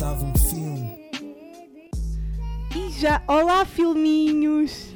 estava um filme. E já, olá filminhos!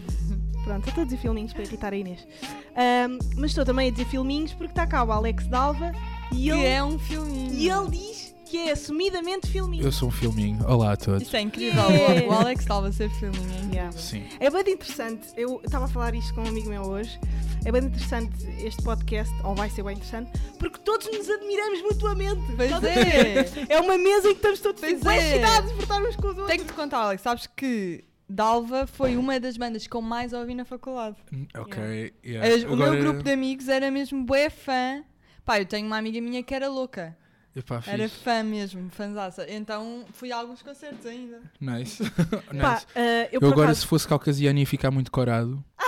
Pronto, eu estou a dizer filminhos para irritar a Inês. Ahm, mas estou também a dizer filminhos porque está cá o Alex Dalva e Que ele, é um filminho. e ele diz que é assumidamente filminho. Eu sou um filminho. Olá a todos. Isso é incrível. Yeah. O Alex estava a ser filminho. Yeah. Sim. É bem interessante, eu estava a falar isto com um amigo meu hoje. É bem interessante este podcast, ou vai ser bem interessante, porque todos nos admiramos mutuamente. Pois é. É uma mesa em que estamos todos bem é. por estar uns com os outros. Tenho que te contar, Alex. Sabes que Dalva foi uma das bandas que eu mais ouvi na faculdade. Ok. yeah. As- O meu Agora- grupo de amigos era mesmo bué fã. Pá, eu tenho uma amiga minha que era louca. Epá, Era fixe. fã mesmo, fanzaça. Então fui a alguns concertos ainda. Nice. Pá, nice. ah, eu, Eu agora, acaso- se fosse caucasiano, ia ficar muito corado.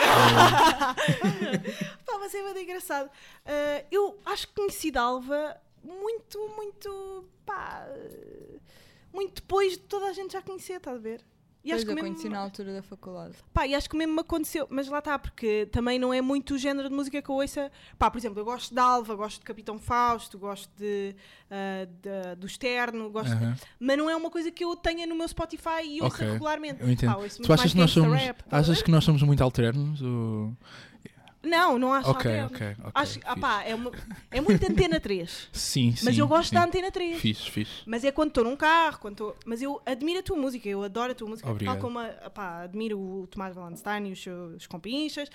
Pá, mas é bem engraçado. Ah, eu acho que conheci Dalva muito, muito. pá. muito depois de toda a gente já conhecer, estás a ver? E Pois acho que eu mesmo, conheci na altura da faculdade. pá, e acho que mesmo me aconteceu, mas lá está, porque também não é muito o género de música que eu ouça. Pá, por exemplo, eu gosto de Alva, gosto de Capitão Fausto, gosto de, ah, de- do Externo, gosto Aham. mas não é uma coisa que eu tenha no meu Spotify e ouça Ok, regularmente. Eu entendo. Pá, ouço tu achas que nós somos. rap, achas que nós somos muito alternos? Ou... Não, não acho Ok, alterno. ok, ok. Acho, ah, fixe. pá, é, uma, é muito Antena 3. Sim, sim. Mas eu gosto sim. da Antena 3. Fixe, fixe. Mas é quando estou num carro, quando estou. Mas eu admiro a tua música, eu adoro a tua música. Obrigado. Tal como a- pá, admiro o Tomás Valenstein e os seus compinchas,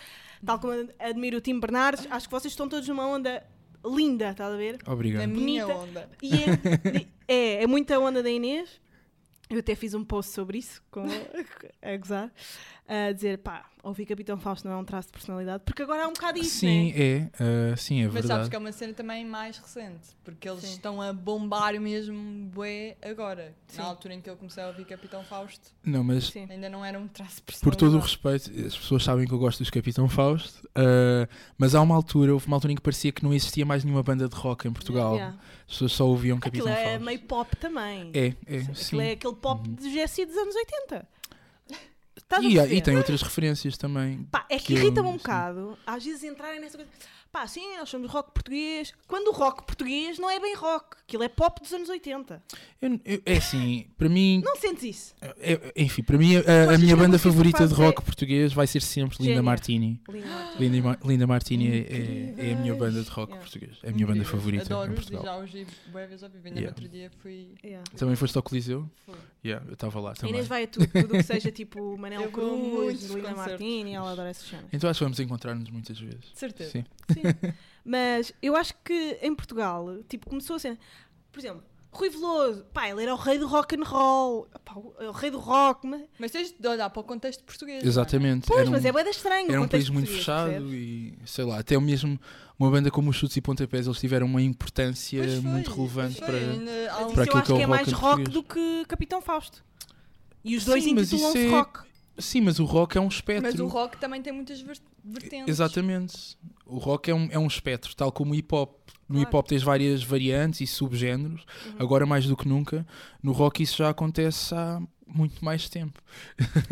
tal como admiro o Tim Bernardes. Acho que vocês estão todos numa onda linda, estás a ver? Obrigado. Na minha Bonita. onda. E é, é, é muita onda da Inês. Eu até fiz um post sobre isso, com, a gozar, a dizer, pá, ouvir Capitão Fausto não é um traço de personalidade, porque agora há um bocado isso, Sim, né? é. ah, sim, é Mas sabes verdade. que é uma cena também mais recente, porque eles Sim. estão a bombar mesmo bué agora. Sim. Na altura em que eu comecei a ouvir Capitão Fausto, Não, mas Sim. ainda não era um traço de por todo o personalidade. respeito, as pessoas sabem que eu gosto dos Capitão Fausto, ah, mas há uma altura, houve uma altura em que parecia que não existia mais nenhuma banda de rock em Portugal. Yeah. As pessoas só ouviam Aquilo Capitão é Fausto. meio pop também. É, é, Aquilo sim. é aquele pop Uhum. de Jesse dos anos 80. Estás E, e tem outras referências também. Pá, é que, que irrita-me um bocado, às vezes entrarem nessa coisa. Pá, sim, nós somos rock português. Quando o rock português não é bem rock, aquilo é pop dos anos 80. Eu- eu- é assim, para mim, Não sentes isso? é- enfim, para mim a, a minha a banda favorita de rock é- português vai ser sempre Linda Gênia. Martini. Linda Martins. Linda, Ma- Linda Martini é, é- é a minha banda de rock Yeah. português. É a minha banda favorita em Adoro-os e Portugal. já os vi bué vezes ao vivo. Ainda Yeah. outro dia fui... Yeah. Também foste ao Coliseu? fui. Yeah, eu estava lá A também. Inês vai a tudo, tudo o que seja tipo Manel Eu Cruz, concertos. Martini, ela adora essas cenas. Então acho que vamos encontrar-nos muitas vezes. De certeza. Sim. Sim. Mas eu acho que em Portugal, tipo, começou a ser. Por exemplo, Rui Veloso, pá, ele era o rei do rock and roll, pá, o, o rei do rock, mas, Mas tens de olhar para o contexto português. é? Exatamente. pois, era um, mas é bem estranho. o era um país contexto muito fechado percebes? e sei lá, até mesmo uma banda como os Chutes e Pontapés, eles tiveram uma importância foi, muito relevante foi. para. Ainda há Mas um- isso para eu aquilo acho que é que é o mais rock rock do que Capitão Fausto. E os dois intitulam-se é- rock. Sim, mas o rock é um espectro. Mas o rock também tem muitas ver- vertentes. Exatamente. O rock é um, é um espectro, tal como o hip hop. No Claro. hip hop tens várias variantes e subgéneros, Uhum. agora mais do que nunca. No rock isso já acontece há muito mais tempo.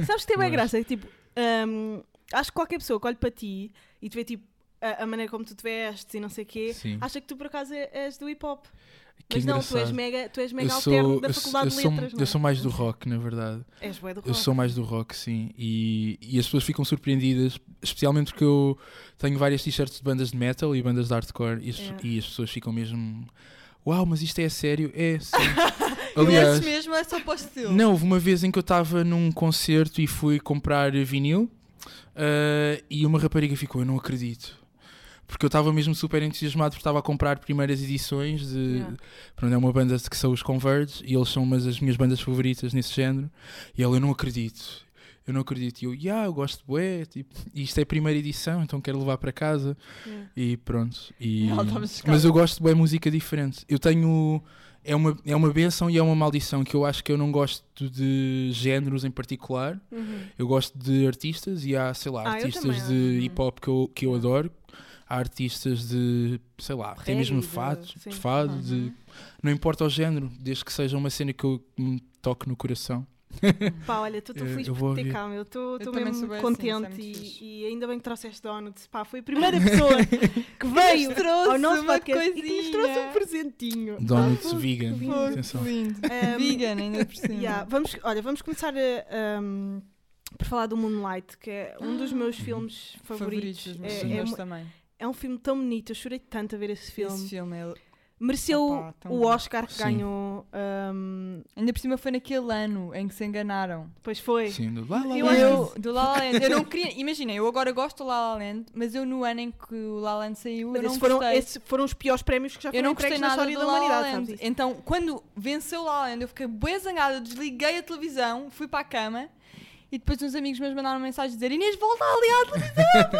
Sabes que tem bem Mas- graça? É que, tipo, hum, acho que qualquer pessoa que olhe para ti e te vê tipo a, a maneira como tu te vestes e não sei o quê, Sim. acha que tu por acaso é- és do hip hop. Que Mas não, tu és engraçado. mega, tu és mega eu alterno sou, da eu, faculdade eu de sou, eu é? sou mais do rock, na verdade. És bué do rock. Eu sou mais do rock, sim. E, e as pessoas ficam surpreendidas, especialmente porque eu tenho várias t-shirts de bandas de metal e bandas de hardcore e as, Yeah. e as pessoas ficam mesmo. Uau, mas isto é sério? É, sim. Eu Aliás, esses mesmo é só para. Não, houve uma vez em que eu estava num concerto e fui comprar vinil ah, e uma rapariga ficou, eu não acredito. Porque eu estava mesmo super entusiasmado porque estava a comprar primeiras edições de. Yeah. Pronto, é uma banda que são os Converge e eles são umas das minhas bandas favoritas nesse género. E ela, eu não acredito. Eu não acredito. E eu, yeah, eu gosto de bué, tipo, e isto é a primeira edição, então quero levar para casa. Yeah. E pronto. E, mas eu gosto de bué música diferente. Eu tenho. É uma, é uma benção e é uma maldição que eu acho que eu não gosto de géneros em particular. Uhum. Eu gosto de artistas e há, sei lá, Ah, artistas de hip hop que eu, que eu adoro. Há artistas de, sei lá, até Reggae, mesmo fado, de fado, Uhum. de, não importa o género, desde que seja uma cena que eu me toque no coração. Pá, olha, estou Eu- feliz eu por vou ter cá, meu. Estou Eu também mesmo assim, é contente e, e ainda bem que trouxeste donuts. Pá, foi a primeira pessoa que veio trouxe ao nosso uma podcast e que nos trouxe um presentinho. Donuts Pá, vegan. lindo. Atenção. lindo. Um, Vegan, ainda por cima. Yeah, vamos, olha, vamos começar a, um, por falar do Moonlight, que é um dos meus filmes favoritos. Favoritos, mas é, sim, é meus também. É um filme tão bonito, eu chorei tanto a ver esse filme. Esse filme é... Mereceu Opa, o. Oscar que Sim. ganhou. um, Ainda por cima foi naquele ano em que se enganaram. pois foi. Sim, do La La Eu Land. Eu, do La La Land. Eu não queria... Imagina, eu agora gosto do La La Land, mas eu no ano em que o La La Land saiu, Mas eu não esses foram, gostei. esses foram os piores prémios que já Eu foram não gostei entregues na história do da La La humanidade. Então, quando venceu o La La Land, eu fiquei bem zangada, desliguei a televisão, fui para a cama e depois uns amigos meus mandaram mensagem a dizer Inês, volta ali à televisão, foi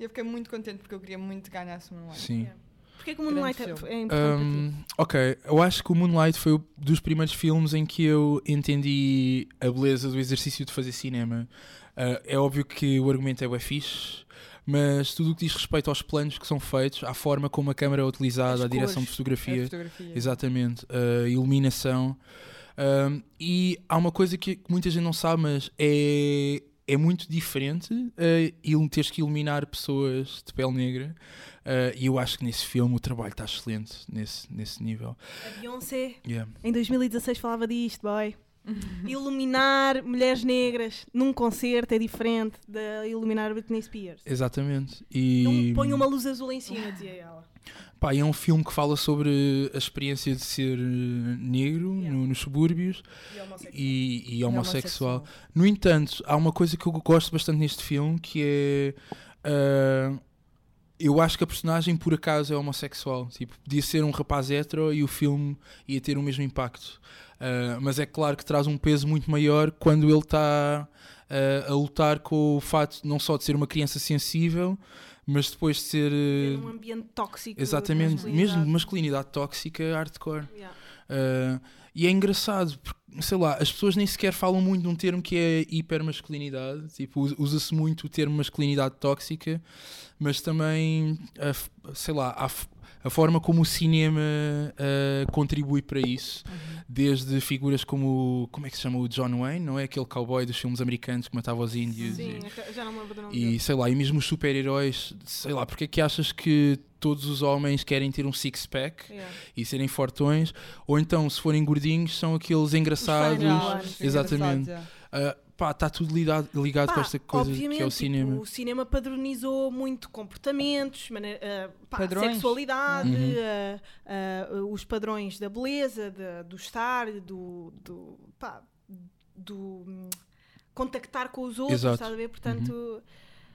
E eu fiquei muito contente porque eu queria muito que ganhasse o Moonlight. Sim. Yeah. Porquê que o Moonlight é, Grande é importante? Um, ok, eu acho que o Moonlight foi um dos primeiros filmes em que eu entendi a beleza do exercício de fazer cinema. Uh, é óbvio que o argumento é bué fixe, mas tudo o que diz respeito aos planos que são feitos, à forma como a câmara é utilizada, As a direção de fotografia, A fotografia. exatamente, a iluminação. Um, e há uma coisa que muita gente não sabe, mas é, é muito diferente uh, teres que iluminar pessoas de pele negra. Uh, e eu acho que nesse filme o trabalho está excelente nesse, nesse nível. A Beyoncé, Yeah. em 2016, falava disto, boy. Iluminar mulheres negras num concerto é diferente de iluminar Britney Spears. Exatamente. E, Não põe uma luz azul em cima, dizia ela. pá, é um filme que fala sobre a experiência de ser uh, negro Yeah. no- nos subúrbios E homossexual. e, e E homossexual. No entanto, há uma coisa que eu gosto bastante neste filme que é. ah, eu acho que a personagem por acaso é homossexual. Tipo, podia ser um rapaz hetero e o filme ia ter o mesmo impacto. Ah, mas é claro que traz um peso muito maior quando ele está ah, a lutar com o fato não só de ser uma criança sensível, mas depois de ser. Ah, num ambiente tóxico. exatamente, masculinidade. mesmo masculinidade tóxica hardcore. Yeah. Uh, e é engraçado, porque, sei lá, as pessoas nem sequer falam muito de um termo que é hipermasculinidade, tipo, us- usa-se muito o termo masculinidade tóxica, mas também, a sei lá, a, a forma como o cinema uh, contribui para isso, desde figuras como, como é que se chama, o John Wayne, não é? Aquele cowboy dos filmes americanos que matava os índios. Sim, e- já não lembro do nome e sei lá, e mesmo os super-heróis, sei lá, porque é que achas que todos os homens querem ter um six-pack? Yeah. e serem fortões, ou então, se forem gordinhos, são aqueles engraçados. fãs, exatamente. Ah, pá, está tudo ligado, ligado com Pá, esta coisa que é o tipo, cinema. o cinema padronizou muito comportamentos, mane- ah, pá, Padrões. sexualidade, Uhum. ah, ah, os padrões da beleza, da- do estar, do, do, pá, do hum, contactar com os outros, Exato. estás a ver? Portanto,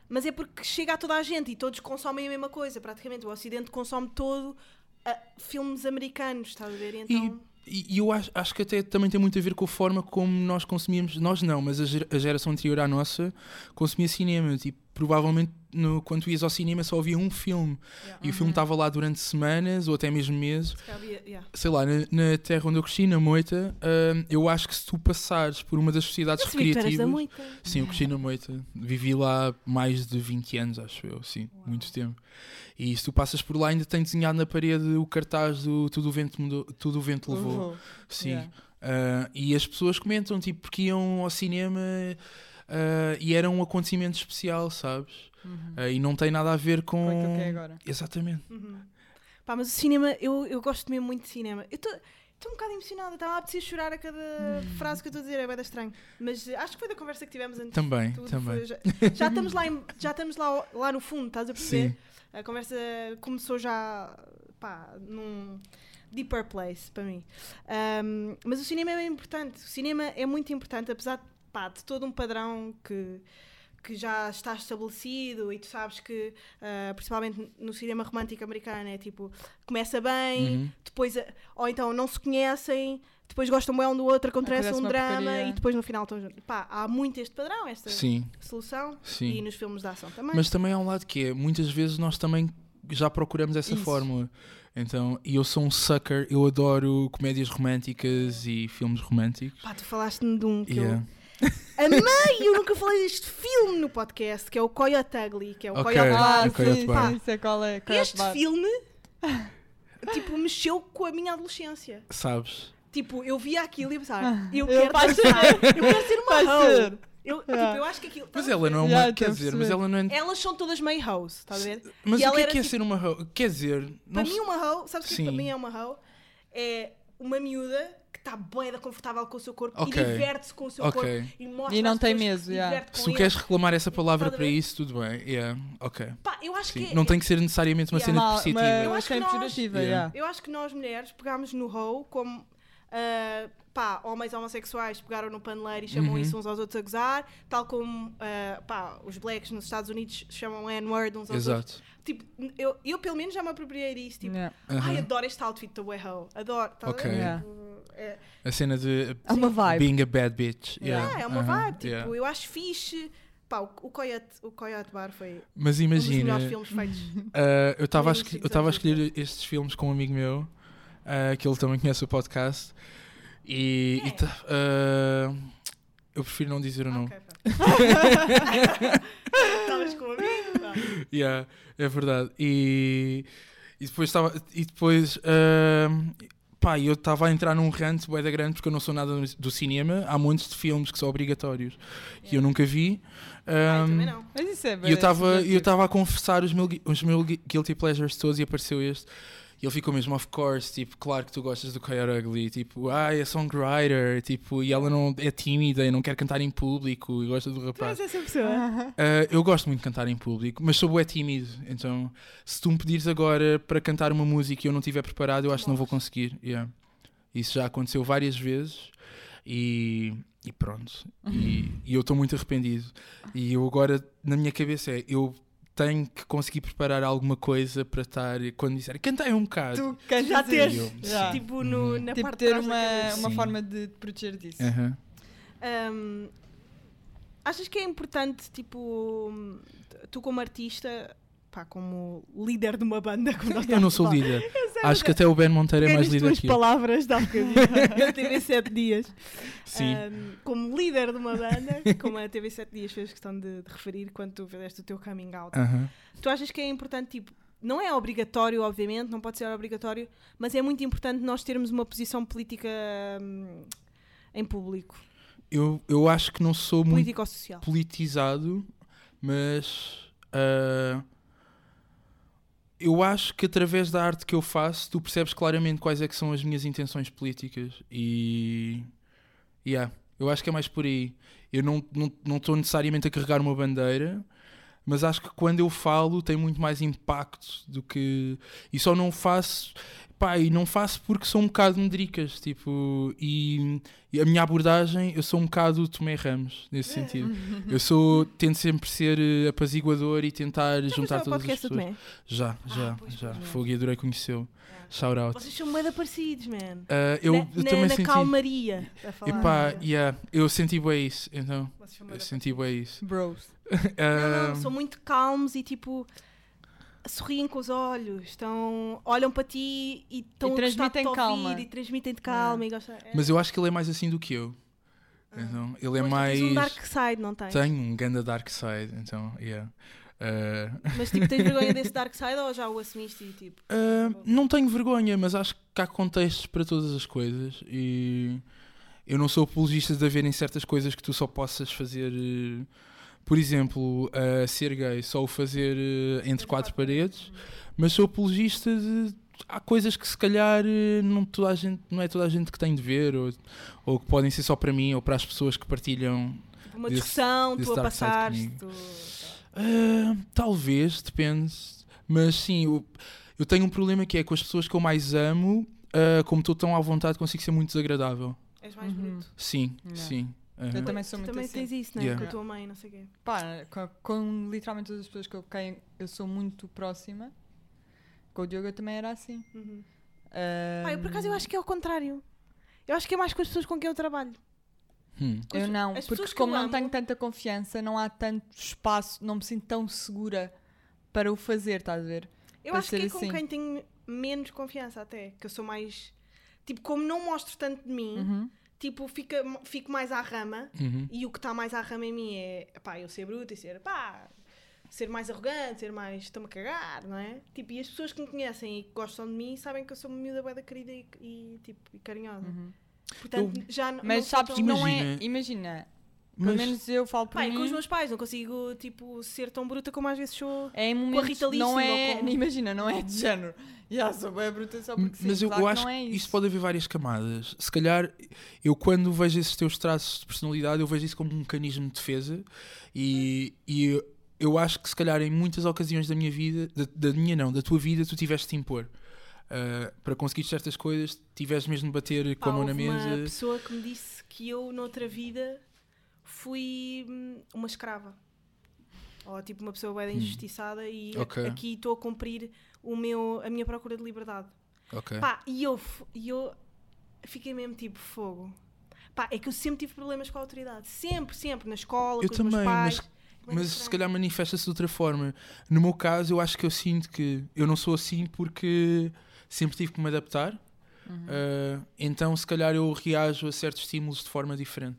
mas é porque chega a toda a gente e todos consomem a mesma coisa, praticamente. O Ocidente consome todo ah, filmes americanos, estás a ver? E Então, E, e eu acho, acho que até também tem muito a ver com a forma como nós consumíamos, nós não, mas a, ger- a geração anterior à nossa consumia cinema. Tipo, provavelmente no, quando tu ias ao cinema só havia um filme yeah. e o filme estava lá durante semanas ou até mesmo meses. Yeah. Sei lá, na, na terra onde eu cresci, na Moita, ah, eu acho que se tu passares por uma das sociedades Eu da recreativas. Moita. Sim, eu cresci na Moita. Vivi lá mais de 20 anos, acho eu, sim, muito tempo. E se tu passas por lá, ainda tem desenhado na parede o cartaz do Tudo o Vento, mudou, Tudo o Vento Levou. Sim. Yeah. Ah, e as pessoas comentam, tipo, porque iam ao cinema ah, e era um acontecimento especial, sabes? Uhum. Ah, e não tem nada a ver com. Com aquilo que é agora. Exatamente. Uhum. Pá, mas o cinema, eu, eu gosto mesmo muito de cinema. Eu estou um bocado emocionada, estava a apetecer chorar a cada frase que eu estou a dizer, é bem estranho. Mas acho que foi da conversa que tivemos antes. Também, de tudo, também. foi- já, já estamos, lá, em- já estamos lá, lá no fundo, estás a perceber? Sim. A conversa começou já pá, num deeper place para mim. Ahm, mas o cinema é bem importante. O cinema é muito importante, apesar pá, de todo um padrão que, que já está estabelecido e tu sabes que, ah, principalmente no cinema romântico americano, é tipo, começa bem, Uhum. depois, ou então não se conhecem, depois gostam bem um do outro, acontece Acontece um drama porcaria. e depois no final estão juntos. Pá, há muito este padrão, esta Sim, solução. sim. E nos filmes de ação também. Mas também há um lado que é, muitas vezes nós também já procuramos essa Isso. fórmula. Então, e eu sou um sucker, eu adoro comédias românticas e filmes românticos. Pá, tu falaste-me de um que Yeah. eu amei, eu nunca falei deste filme no podcast, que é o Coyote Ugly, que é o Ok. Coyote Ah, Bar. Coyote sim, Bar. sim, qual é. Coyote Este Bar. filme, tipo, mexeu com a minha adolescência. Sabes? Tipo, eu via aquilo e pensava, Ah, eu eu quero dançar, eu quero ser uma hoe. Eu, tipo, Yeah. eu acho que aquilo. Mas ela não é uma. Já, quer dizer, mas ela não é. Elas são todas meio hoes, estás a ver? Mas E o que é que é tipo- ser uma hoe? Quer dizer, Para mim, se- uma hoe, sabes o que é que para mim é uma hoe? É uma miúda que está boeda confortável com o seu corpo Ok. e diverte-se com o seu Ok. corpo e mostra E não tem medo, que se yeah. se tu ele. queres reclamar essa palavra para isso, tudo bem. Yeah, ok. Pá, eu acho Sim. que Não tem que ser necessariamente uma Yeah. cena Mal- depreciativa. Eu acho que cena nós- Yeah. yeah. Eu acho que nós mulheres pegámos no hoe como ah, pá, homens homossexuais pegaram no paneleiro e chamam Uhum. isso uns aos outros a gozar, tal como ah, pá, os blacks nos Estados Unidos chamam N-word uns aos outros. Exato. Tipo, eu, eu pelo menos já me apropriei disso. Tipo, Yeah. ai, adoro este outfit da way hoe. Adoro. Ver? Yeah. É, A cena de É uma vibe. being a bad bitch. yeah, Yeah. é uma Aham. vibe. Tipo, Yeah. eu acho fixe. Pá, o, o, Coyote, o Coyote Bar foi Mas um dos imagina, melhores filmes feitos. Uh, eu estava a, a escolher estes filmes com um amigo meu, uh, que ele também conhece o podcast, e, Quem e é? ta- uh, eu prefiro não dizer o nome. Estavas com um amigo? Yeah, é verdade. E, e depois estava. E depois. uh, pá, eu estava a entrar num rant bué da grande porque eu não sou nada do cinema. Há montes de filmes que são obrigatórios que eu nunca vi. Ah, eu Um, também não. Mas isso é E eu estava eu estava a confessar os meus, os meus gui- guilty pleasures todos e apareceu este. Ele ficou mesmo, of course, tipo, claro que tu gostas do Coyote Ugly, tipo, ah, é songwriter, tipo, e ela não é tímida e não quer cantar em público e gosta do Tu rapaz. és essa pessoa. Ah, eu gosto muito de cantar em público, mas sou bué tímido, então se tu me pedires agora para cantar uma música e eu não estiver preparado, eu acho que não vou conseguir. yeah. Isso já aconteceu várias vezes e, e pronto. E, e eu estou muito arrependido. E eu agora, na minha cabeça, é eu tenho que conseguir preparar alguma coisa para estar quando disser cantei um bocado. Tu cantas Já tens, Eu- Já. tipo, no, Uhum. na Tipo, parte de ter uma, uma Sim. forma de te proteger disso. Aham. Hum, achas que é importante, tipo, tu como artista, pá, como líder de uma banda, como nós Eu não sou líder. Acho que até o Ben Monteiro é mais líder que eu. palavras da TV 7 Dias. Sim. Hum, como líder de uma banda, como a TV 7 Dias fez questão de, de referir quando tu fizeste o teu coming out. Tu achas que é importante, tipo, não é obrigatório, obviamente, não pode ser obrigatório, mas é muito importante nós termos uma posição política hum, em público, Eu, eu acho que não sou muito politizado, mas ah, eu acho que através da arte que eu faço tu percebes claramente quais é que são as minhas intenções políticas e yeah, eu acho que é mais por aí. Eu não estou não, não necessariamente a carregar uma bandeira, mas acho que quando eu falo tem muito mais impacto do que. E só não faço. Pá, e não faço porque sou um bocado medricas, tipo, e, e a minha abordagem, eu sou um bocado Tomé Ramos, nesse sentido. Eu sou, tento sempre ser eh, apaziguador e tentar Já juntar foste ao todas as pessoas. Tomé? Já, já, pois, já. pois, é. Fogo e adorei conheceu. Shout out. Vocês são bem parecidos, man. Ah, eu, na, eu na- também na senti. calmaria. a falar. Epá, yeah, eu senti bem isso, então. Eu senti bem isso. Bros. parecidos. Não, não, Ah, são muito calmos e tipo sorriem com os olhos, estão, olham para ti e estão E a gostar de transmitem te ouvir calma. e transmitem-te calma e gostam. é. mas eu acho que ele é mais assim do que eu. Então, ele é Mas mais. tens um dark side, não tens? Tenho um ganda dark side, então, yeah. Ah, Mas tipo, tens vergonha desse dark side ou já o assumiste e tipo. Ah, não tenho vergonha, mas acho que há contextos para todas as coisas e eu não sou apologista de haverem certas coisas que tu só possas fazer, eh, por exemplo, ser gay, só o fazer eh, entre quatro paredes, mas sou apologista de há coisas que se calhar eh, não, toda a gente, não é toda a gente que tem de ver ou, ou que podem ser só para mim ou para as pessoas que partilham tipo, Uma Desse- discussão, desse tu a comigo. Tu... Ah, talvez, depende. Mas sim, eu, eu tenho um problema que é com as pessoas que eu mais amo, ah, como estou tão à vontade, consigo ser muito desagradável. És mais Uhum. bonito. Sim, Yeah. sim. Aham. Eu também sou Tu muito também assim. tens isso, né? Yeah. Com a tua mãe, não sei o quê. Pá, com, com literalmente todas as pessoas que eu, quem eu sou muito próxima, com o Diogo eu também era assim. Uhum. Pá, eu por acaso eu acho que é o contrário. Eu acho que é mais com as pessoas com quem eu trabalho. Hum. com Eu não, as porque como não amo- tenho tanta confiança, não há tanto espaço, não me sinto tão segura para o fazer, estás a ver? Eu Para acho que é com assim. quem tenho menos confiança até. Que eu sou mais. Tipo, como não mostro tanto de mim, Uhum. Tipo, fica, fico mais à rama. Uhum. E o que está mais à rama em mim é, pá, eu ser bruta e ser, pá, ser mais arrogante, ser mais, estou-me a cagar, não é? Tipo, e as pessoas que me conhecem e que gostam de mim sabem que eu sou uma miúda bué da querida e, e, tipo, e carinhosa. Uhum. Portanto, já n- Mas não sabes não é. Imagina- Imagina, Mas, pelo menos eu falo por é mim. com os meus pais, não consigo, tipo, ser tão bruta como às vezes sou. É em momentos, Rita Lee não Sim, é, com- imagina, não é de género. Já sou bem bruta só porque sim. mas eu, claro eu que acho não é que isso. isso pode haver várias camadas. Se calhar, eu quando vejo esses teus traços de personalidade, eu vejo isso como um mecanismo de defesa e, e eu, acho que se calhar em muitas ocasiões da minha vida, da, da minha não, da tua vida, tu tiveste de te impor. Uh, para conseguir certas coisas, tiveste mesmo de bater com a mão na houve uma mesa. pessoa que me disse que eu, noutra vida, fui hum, uma escrava. Ou tipo uma pessoa bem injustiçada e a- Hum. Ok. aqui estou a cumprir o meu, a minha procura de liberdade. Ok. Pá, e eu, e eu fiquei mesmo tipo fogo. Pá, é que eu sempre tive problemas com a autoridade. Sempre, sempre. Na escola, Eu com os meus também, pais. mas- Mas se calhar manifesta-se de outra forma. No meu caso, eu acho que eu sinto que eu não sou assim porque sempre tive que me adaptar. Uhum. Uh, então, se calhar, eu reajo a certos estímulos de forma diferente.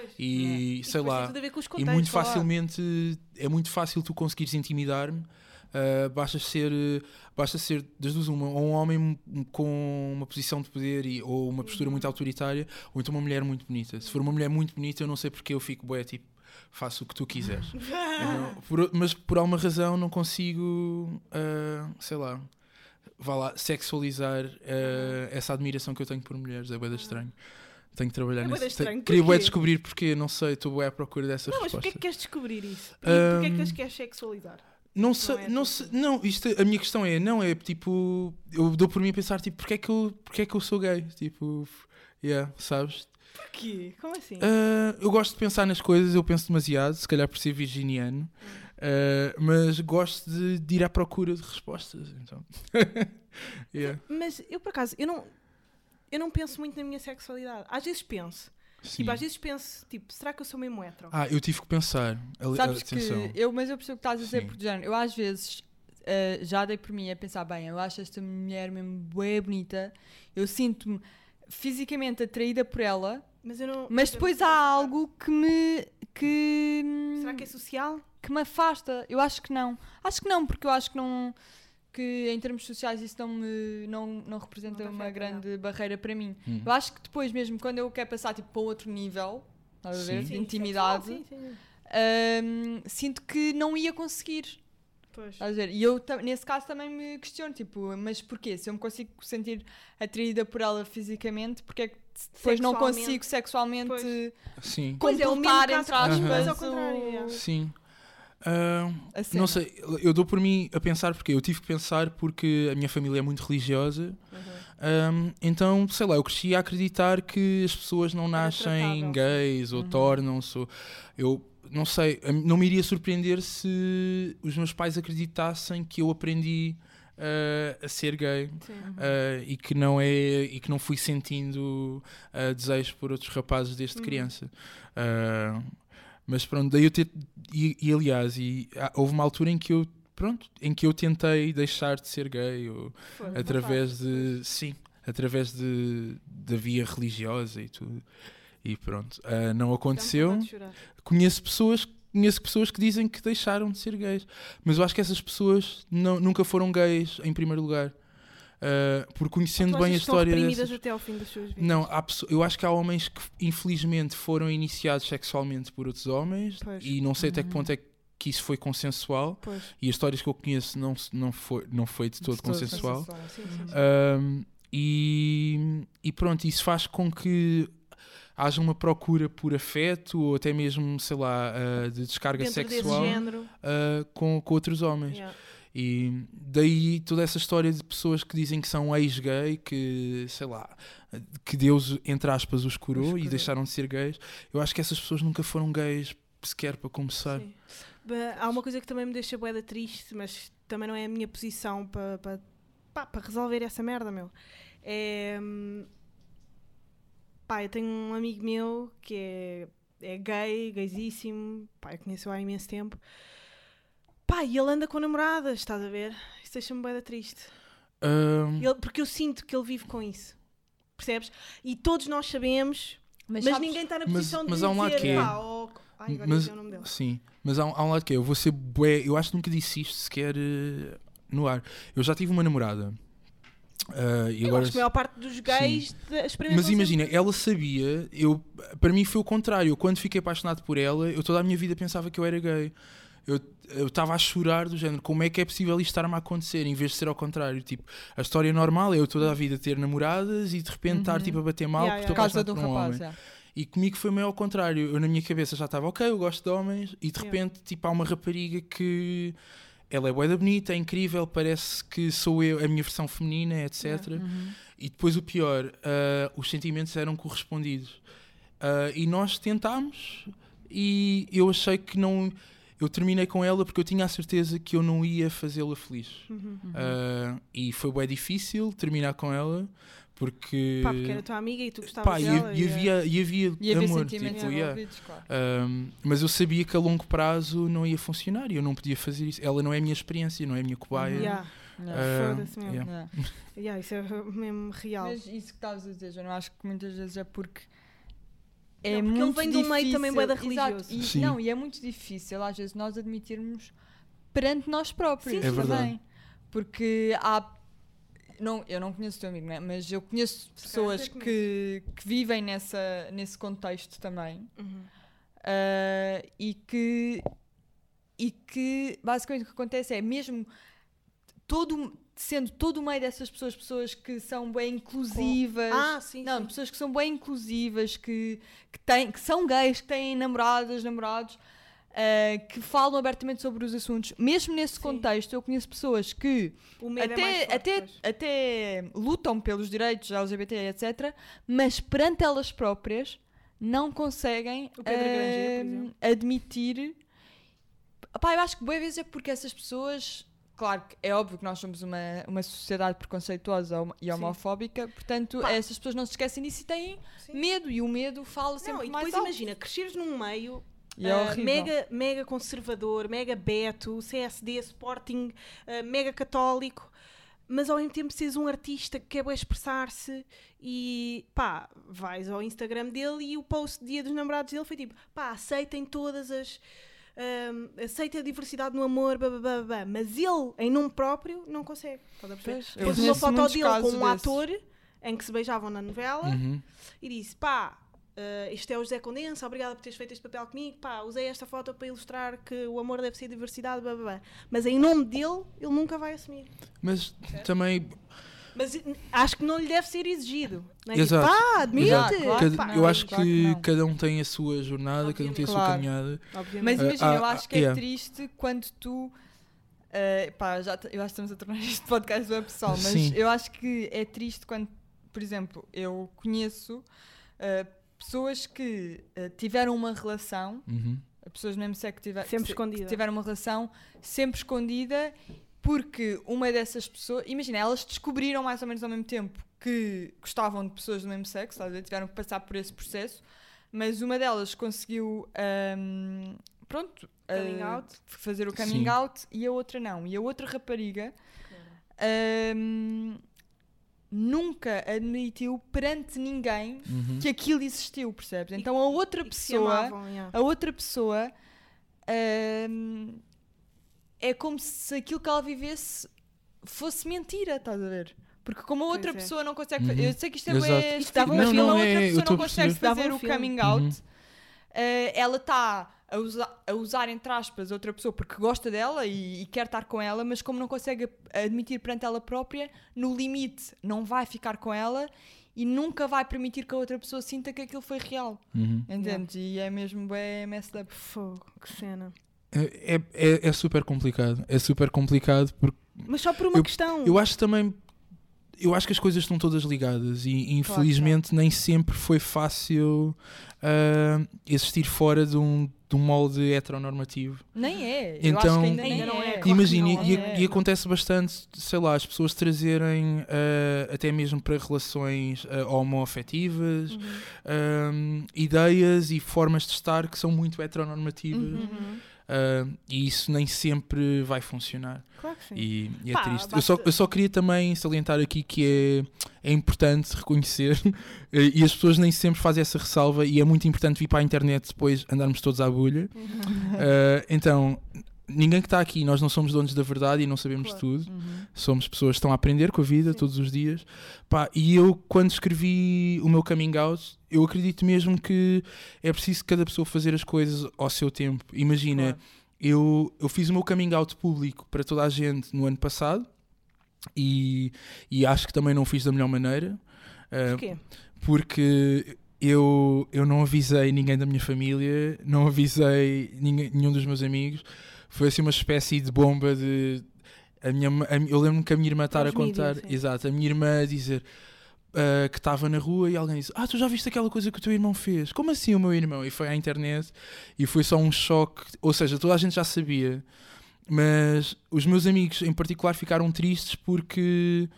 Pois. E E sei depois lá, e muito claro. facilmente é muito fácil tu conseguires intimidar-me. Uh, basta ser, uh, basta ser das duas uma, ou um homem com uma posição de poder e, ou uma postura Uhum. muito autoritária, ou então uma mulher muito bonita. Se for uma mulher muito bonita, eu não sei porque eu fico bué, tipo, faço o que tu quiseres. Não- por- mas por alguma razão não consigo, uh, sei lá, vá lá, sexualizar uh, essa admiração que eu tenho por mulheres. É bué da estranho. Tenho que trabalhar É nisso. estranho, Queria bué porquê? descobrir porque, não sei, estou bué à procura dessa Não, mas resposta. porquê é que queres descobrir isso? E porquê é que Hum, queres sexualizar? Não sei, é não, sei, não, isto, a minha questão é, não é tipo, eu dou por mim a pensar, tipo, porque é que eu, porque é que eu sou gay? Tipo, yeah, sabes? Porquê? Como assim? Ah, eu gosto de pensar nas coisas, eu penso demasiado, se calhar por ser virginiano, ah, mas gosto de, de ir à procura de respostas, então. yeah, Mas eu, por acaso, eu não, eu não penso muito na minha sexualidade. Às vezes penso. sim. Tipo, às vezes penso, tipo, será que eu sou mesmo hetero? Ah, eu tive que pensar, ali- Sabes atenção. que eu, mas eu percebo o que estás a dizer Sim. por género. Eu às vezes eh, já dei por mim a pensar, bem, eu acho esta mulher mesmo bem bonita, eu sinto-me fisicamente atraída por ela, Mas eu não. mas eu depois não- há algo que me que, Será que é social? que me afasta. Eu acho que não. Acho que não, porque eu acho que não que em termos sociais isso não me não, não representa Não uma afeta, grande barreira para mim. Hum. Eu acho que depois mesmo quando eu quero passar tipo para outro nível, a ver, Sim. de intimidade, sexual, sim, sim. hum, sinto que não ia conseguir. Pois. A ver? E eu, nesse caso, também me questiono, tipo, mas porquê? Se eu me consigo sentir atraída por ela fisicamente, porque é que depois não consigo sexualmente Pois. É, completar, caso entre aspas, mas ao o- contrário, é. sim. Cena. Não sei, eu dou por mim a pensar porque eu tive que pensar porque a minha família é muito religiosa. Uhum. Um, então, sei lá, eu cresci a acreditar que as pessoas não nascem gays ou Uhum. tornam-se. Eu não sei, não me iria surpreender se os meus pais acreditassem que eu aprendi uh, a ser gay uh, e que não é e que não fui sentindo uh, desejo por outros rapazes desde Uhum. criança. Uh, mas pronto, daí eu ter e, e, aliás, e, ah, houve uma altura em que eu pronto, em que eu tentei deixar de ser gay ou Foi através de sim através de da via religiosa e tudo. E pronto Ah, não Dá-me aconteceu. conheço pessoas conheço pessoas que dizem que deixaram de ser gays mas eu acho que essas pessoas não, nunca foram gays em primeiro lugar Ah, por conhecendo bem a história dessas- até ao fim das suas vidas? não eu acho que há homens que infelizmente foram iniciados sexualmente por outros homens Pois. e não sei até que Uhum. ponto é que isso foi consensual Pois. e as histórias que eu conheço não, não, foi, não foi de todo De todo consensual. Sim, sim, sim. Um, e, e pronto, isso faz com que haja uma procura por afeto ou até mesmo, sei lá, uh, de descarga Dentro sexual uh, com, com outros homens. yeah. E daí toda essa história de pessoas que dizem que são ex-gay, que sei lá, que Deus, entre aspas, os curou, Os e deixaram de ser gays. Eu acho que essas pessoas nunca foram gays sequer para começar. Sim. Há uma coisa que também me deixa boeda triste, mas também não é a minha posição para pa, pá, para resolver essa merda, meu. É. hum, Pá, eu tenho um amigo meu que é, é gay, gaysíssimo, pá, eu conheço há imenso tempo. Pá, e ele anda com namoradas, estás a ver? Isso deixa-me boeda triste. Um, Ele- porque eu sinto que ele vive com isso. Percebes? E todos nós sabemos, mas, sabes- ninguém está na mas- posição de mas há um lado que é- pá, oh, ai, agora Mas- o nome dele. Sim, mas há, um- há um lado que é, eu vou ser bué, eu acho que nunca disse isto sequer eh, no ar. Eu já tive uma namorada Eu agora acho que a maior parte dos gays Mas imagina, sempre. ela sabia, eu, para mim foi o contrário. Eu, quando fiquei apaixonado por ela, eu toda a minha vida pensava que eu era gay. Eu eu estava a chorar do género, como é que é possível isto estar-me a acontecer, em vez de ser ao contrário. Tipo, a história normal é eu toda a vida ter namoradas e de repente estar Uhum. tipo, a bater mal Yeah, porque Por estou um por um rapaz, homem. E comigo foi meio ao contrário. Eu na minha cabeça já estava, ok, eu gosto de homens, e de Yeah. repente tipo, há uma rapariga que ela é boa bonita, é incrível, parece que sou eu, a minha versão feminina, etc. Yeah. Uhum. E depois o pior, ah, os sentimentos eram correspondidos. Ah, e nós tentámos e eu achei que não. Eu terminei com ela porque eu tinha a certeza que eu não ia fazê-la feliz. Uhum. Ah, e foi bem difícil terminar com ela porque. Pá, porque era tua amiga e tu gostavas Pá, e, dela. e havia, e havia E haver amor. sentimentos Tipo, yeah. claro. Um, mas eu sabia que a longo prazo não ia funcionar e eu não podia fazer isso. Ela não é a minha experiência, não é a minha cobaia. Uhum. Yeah. Ah, Foda-se mesmo. Yeah. Yeah, isso é mesmo real. Mas isso que estavas a dizer, eu não acho que muitas vezes é porque é Não, porque ele muito vem de um meio difícil. também da Exato, religioso. E, Sim. não, e é muito difícil às vezes nós admitirmos perante nós próprios. Sim, É verdade. também. Porque há. Não, eu não conheço o teu amigo, né? mas eu conheço pessoas que, que vivem nessa, nesse contexto também Uhum. ah, e que e que basicamente o que acontece é mesmo todo sendo todo o meio dessas pessoas pessoas que são bem inclusivas Ah, sim. não sim. pessoas que são bem inclusivas que que têm que são gays que têm namoradas namorados ah, que falam abertamente sobre os assuntos mesmo nesse Sim. contexto eu conheço pessoas que medo é até, até, até lutam pelos direitos LGBT, etc., mas perante elas próprias não conseguem por hum, exemplo. admitir. Eu acho que boas vezes é porque essas pessoas. Claro que é óbvio que nós somos uma, uma sociedade preconceituosa e Sim. homofóbica, portanto, Pá. essas pessoas não se esquecem disso e têm Sim. medo, e o medo fala Não, sempre e mais depois alto. imagina, cresceres num meio E é horrível. mega, mega conservador, mega beto, CSD, Sporting, ah, mega católico, mas ao mesmo tempo seres um artista que quer expressar-se e pá, vais ao Instagram dele e o post de dia dos namorados dele foi tipo, pá, aceitem todas as. Ahm, aceita a diversidade no amor, blá, blá, blá, mas ele, em nome próprio, não consegue. Estás a perceber? Pôs uma foto dele com um desses. ator em que se beijavam na novela Uhum. e disse: pá, eh, este é o José Condensa, obrigada por teres feito este papel comigo. Pá, usei esta foto para ilustrar que o amor deve ser diversidade, blá, blá, blá. Mas em nome dele, ele nunca vai assumir. Mas também Mas acho que não lhe deve ser exigido. Não é? Exato. Tipo, pá, admite. Exato, claro cada- eu acho claro que, cada um tem a sua jornada, cada um tem a sua Claro. caminhada. obviamente. Mas Ah, imagina, eu ah, acho que é yeah. triste quando tu. eh, pá, já, eu acho que estamos a tornar este podcast web pessoal, mas Sim. eu acho que é triste quando, por exemplo, eu conheço eh, pessoas que eh, tiveram uma relação, Uhum. pessoas do mesmo sexo que, tiver, Sempre que que tiveram uma relação sempre escondida, porque uma dessas pessoas, imagina, elas descobriram mais ou menos ao mesmo tempo que gostavam de pessoas do mesmo sexo, ver? tiveram que passar por esse processo, mas uma delas conseguiu, ahm, pronto, Coming out. fazer o coming Sim. out e a outra não. E a outra rapariga ahm, nunca admitiu perante ninguém Uhum. que aquilo existiu, percebes? Então a outra E pessoa amavam, yeah. a outra pessoa hum, é como se aquilo que ela vivesse fosse mentira, estás a ver? Porque como a outra Pois é. pessoa não consegue Uhum. fazer. Eu sei que isto é Exato. bué Isto dava estúpido, um mas filme. como a outra é, pessoa não consegue fazer um o coming out, Uhum. eh, ela está a, usa- a usar, entre aspas, outra pessoa porque gosta dela e, e quer estar com ela, mas como não consegue admitir perante ela própria, no limite não vai ficar com ela e nunca vai permitir que a outra pessoa sinta que aquilo foi real. Uhum. Entendes? E é mesmo bem messed up. Fogo, que cena. É, é, é- super complicado. É super complicado porque Mas só por uma Eu- questão. eu acho também. Eu acho que as coisas estão todas ligadas e infelizmente nem sempre foi fácil ah, existir fora de um, de um molde heteronormativo. Nem é. eu Então- acho que ainda, Ainda não é, é. claro Imagina, não, e, é. e acontece bastante, sei lá, as pessoas trazerem ah, até mesmo para relações ah, homoafetivas Uhum. ideias e formas de estar que são muito heteronormativas Uhum. Ah, e isso nem sempre vai funcionar. Claro que sim. E, e é Pá, triste. Eu só, eu só queria também salientar aqui que é, é importante reconhecer, eh, e as pessoas nem sempre fazem essa ressalva, e é muito importante vir para a internet depois andarmos todos à bolha. Uhum. Eh, então, ninguém que está aqui, nós não somos donos da verdade e não sabemos Claro. tudo. Uhum. Somos pessoas que estão a aprender com a vida Sim. todos os dias. Pá, e eu, quando escrevi o meu coming out, eu acredito mesmo que é preciso cada pessoa fazer as coisas ao seu tempo. Imagina, Claro. eu, eu fiz o meu coming out público para toda a gente no ano passado e, e acho que também não o fiz da melhor maneira. Ah, Porquê? porque eu, eu não avisei ninguém da minha família, não avisei ninguém- nenhum dos meus amigos. Foi assim uma espécie de bomba de. A minha, a eu lembro-me que a minha irmã estar a contar. exato, a minha irmã a dizer ah, que estava na rua e alguém disse: Ah, tu já viste aquela coisa que o teu irmão fez? Como assim o meu irmão? E foi à internet e foi só um choque. Ou seja, toda a gente já sabia, mas os meus amigos em particular ficaram tristes porque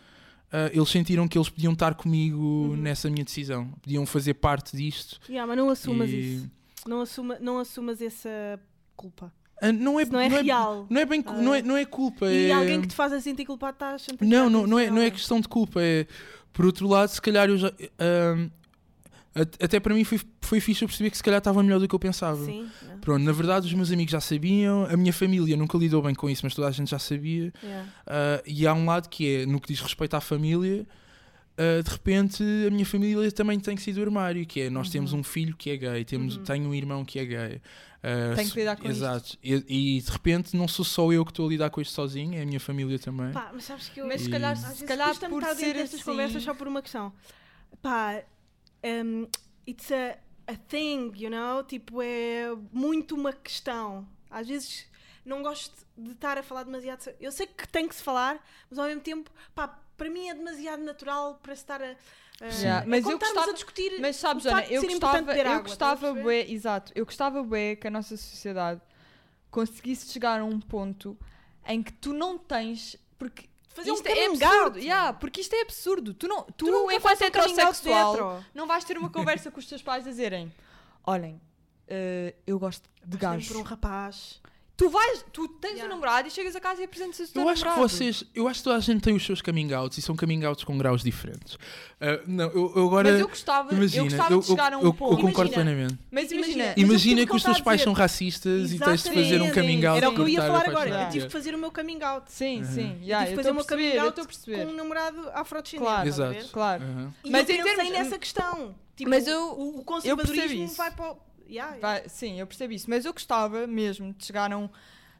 ah, eles sentiram que eles podiam estar comigo Uhum. nessa minha decisão, podiam fazer parte disto. Yeah, mas não assumas e- isso. Não, assuma, não assumas essa culpa. Ah, não é, Isso não é real. Não é bem, não é, não é culpa. E é... alguém que te faz a sentir culpado está a chantagear. Não, não, não, é, não é questão de culpa. É, por outro lado, se calhar eu já. at- até para mim foi, foi fixe eu perceber que se calhar estava melhor do que eu pensava. Sim. yeah, Pronto, na verdade os meus amigos já sabiam, a minha família nunca lidou bem com isso, mas toda a gente já sabia. yeah. Ah, e há um lado que é, no que diz respeito à família, ah, de repente a minha família também tem que sair do armário, que é nós temos um filho que é gay, temos, Uhum. tenho um irmão que é gay. Ah, Tem que lidar com Exato. E, e, de repente não sou só eu que estou a lidar com isto sozinho, é a minha família também. Pá, mas sabes que eu. Mas se E- calhar, Às se calhar por ser destas assim... conversas só por uma questão. Pá, um, it's a, a thing, you know? Tipo, é muito uma questão. Às vezes não gosto de estar a falar demasiado. Eu sei que tem que se falar, mas ao mesmo tempo, pá, para mim é demasiado natural para se estar a. a Yeah, é mas como eu gostava- a discutir. Mas sabes, Ana, eu gostava, eu água, gostava bué, exato, eu gostava bué que a nossa sociedade conseguisse chegar a um ponto em que tu não tens, porque Fazer um isto é coming absurdo, out. yeah, porque isto é absurdo. Tu não, tu, Tu enquanto um heterossexual, hetero. não vais ter uma conversa com os teus pais a dizerem, olhem, eh, eu gosto de gajos. por um rapaz. Tu vais, tu tens Yeah. um namorado e chegas a casa e apresentas o teu Eu acho que vocês, eu acho que toda a gente tem os seus coming outs e são coming outs com graus diferentes. Ah, não, eu, eu agora Mas eu gostava, imagina, eu gostava eu, de chegar a um eu- eu ponto. concordo Imagina. plenamente. Mas imagina, Imagina. Mas Imagina aquilo que os teus pais são racistas e tens de fazer um Exatamente. coming out. Era o que eu ia falar agora. Eu tive que fazer o meu coming out. Sim, Uhum. sim. Eu Yeah, tive que eu fazer o meu coming eu out com um namorado afrodescendente. Claro. Exato. Claro. Mas eu pensei nessa questão. Tipo, Mas eu- o, o eu conservadorismo vai para o... Yeah, yeah. Sim, eu percebo isso. Mas eu gostava mesmo de chegar a um,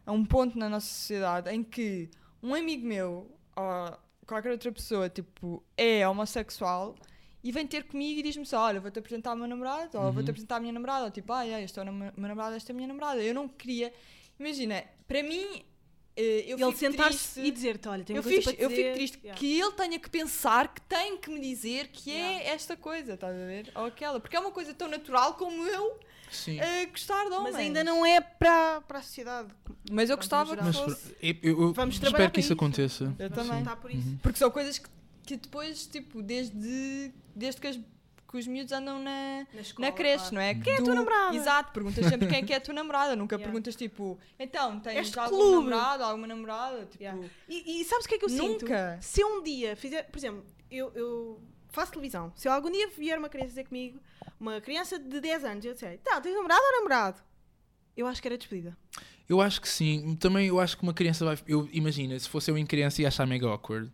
a um ponto na nossa sociedade em que um amigo meu ou qualquer outra pessoa tipo, é homossexual e vem ter comigo e diz-me só: Olha, vou-te apresentar o meu namorado, ou vou-te Uhum. apresentar a minha namorada, ou tipo, ah, yeah, este é o meu namorado, esta é a minha namorada. Eu não queria. Imagina, para mim, eh, eu Ele fico sentar-se e dizer-te, olha, tenho eu, coisa fiz, eu fico dizer. triste Yeah. que ele tenha que pensar que tem que me dizer que Yeah. é esta coisa, estás a ver? Ou aquela. Porque é uma coisa tão natural como eu Sim. eh, gostar de homens. Mas ainda não é para, para a sociedade. Mas eu gostava que fosse. eu, eu- Vamos espero trabalhar que isso aconteça. Eu também. por isso. Uhum. Porque são coisas que, que depois, tipo, desde, desde que, as- que os miúdos andam na, Na, escola, na creche, claro. não é? Quem é a tua namorada? Exato, perguntas sempre quem é que é a tua namorada. Nunca Yeah. perguntas tipo, então, tens Este algum clube. namorado, alguma namorada? Tipo, Yeah. E, e sabes o que é que eu sinto? nunca. Se eu um dia fizer, por exemplo, eu, eu faço televisão. Se eu algum dia vier uma criança dizer comigo, uma criança de 10 anos, eu disser, tá, tens namorado ou namorado? Eu acho que era despedida. Eu acho que sim. Também eu acho que uma criança vai. Eu, imagina, se fosse eu em criança ia achar mega awkward.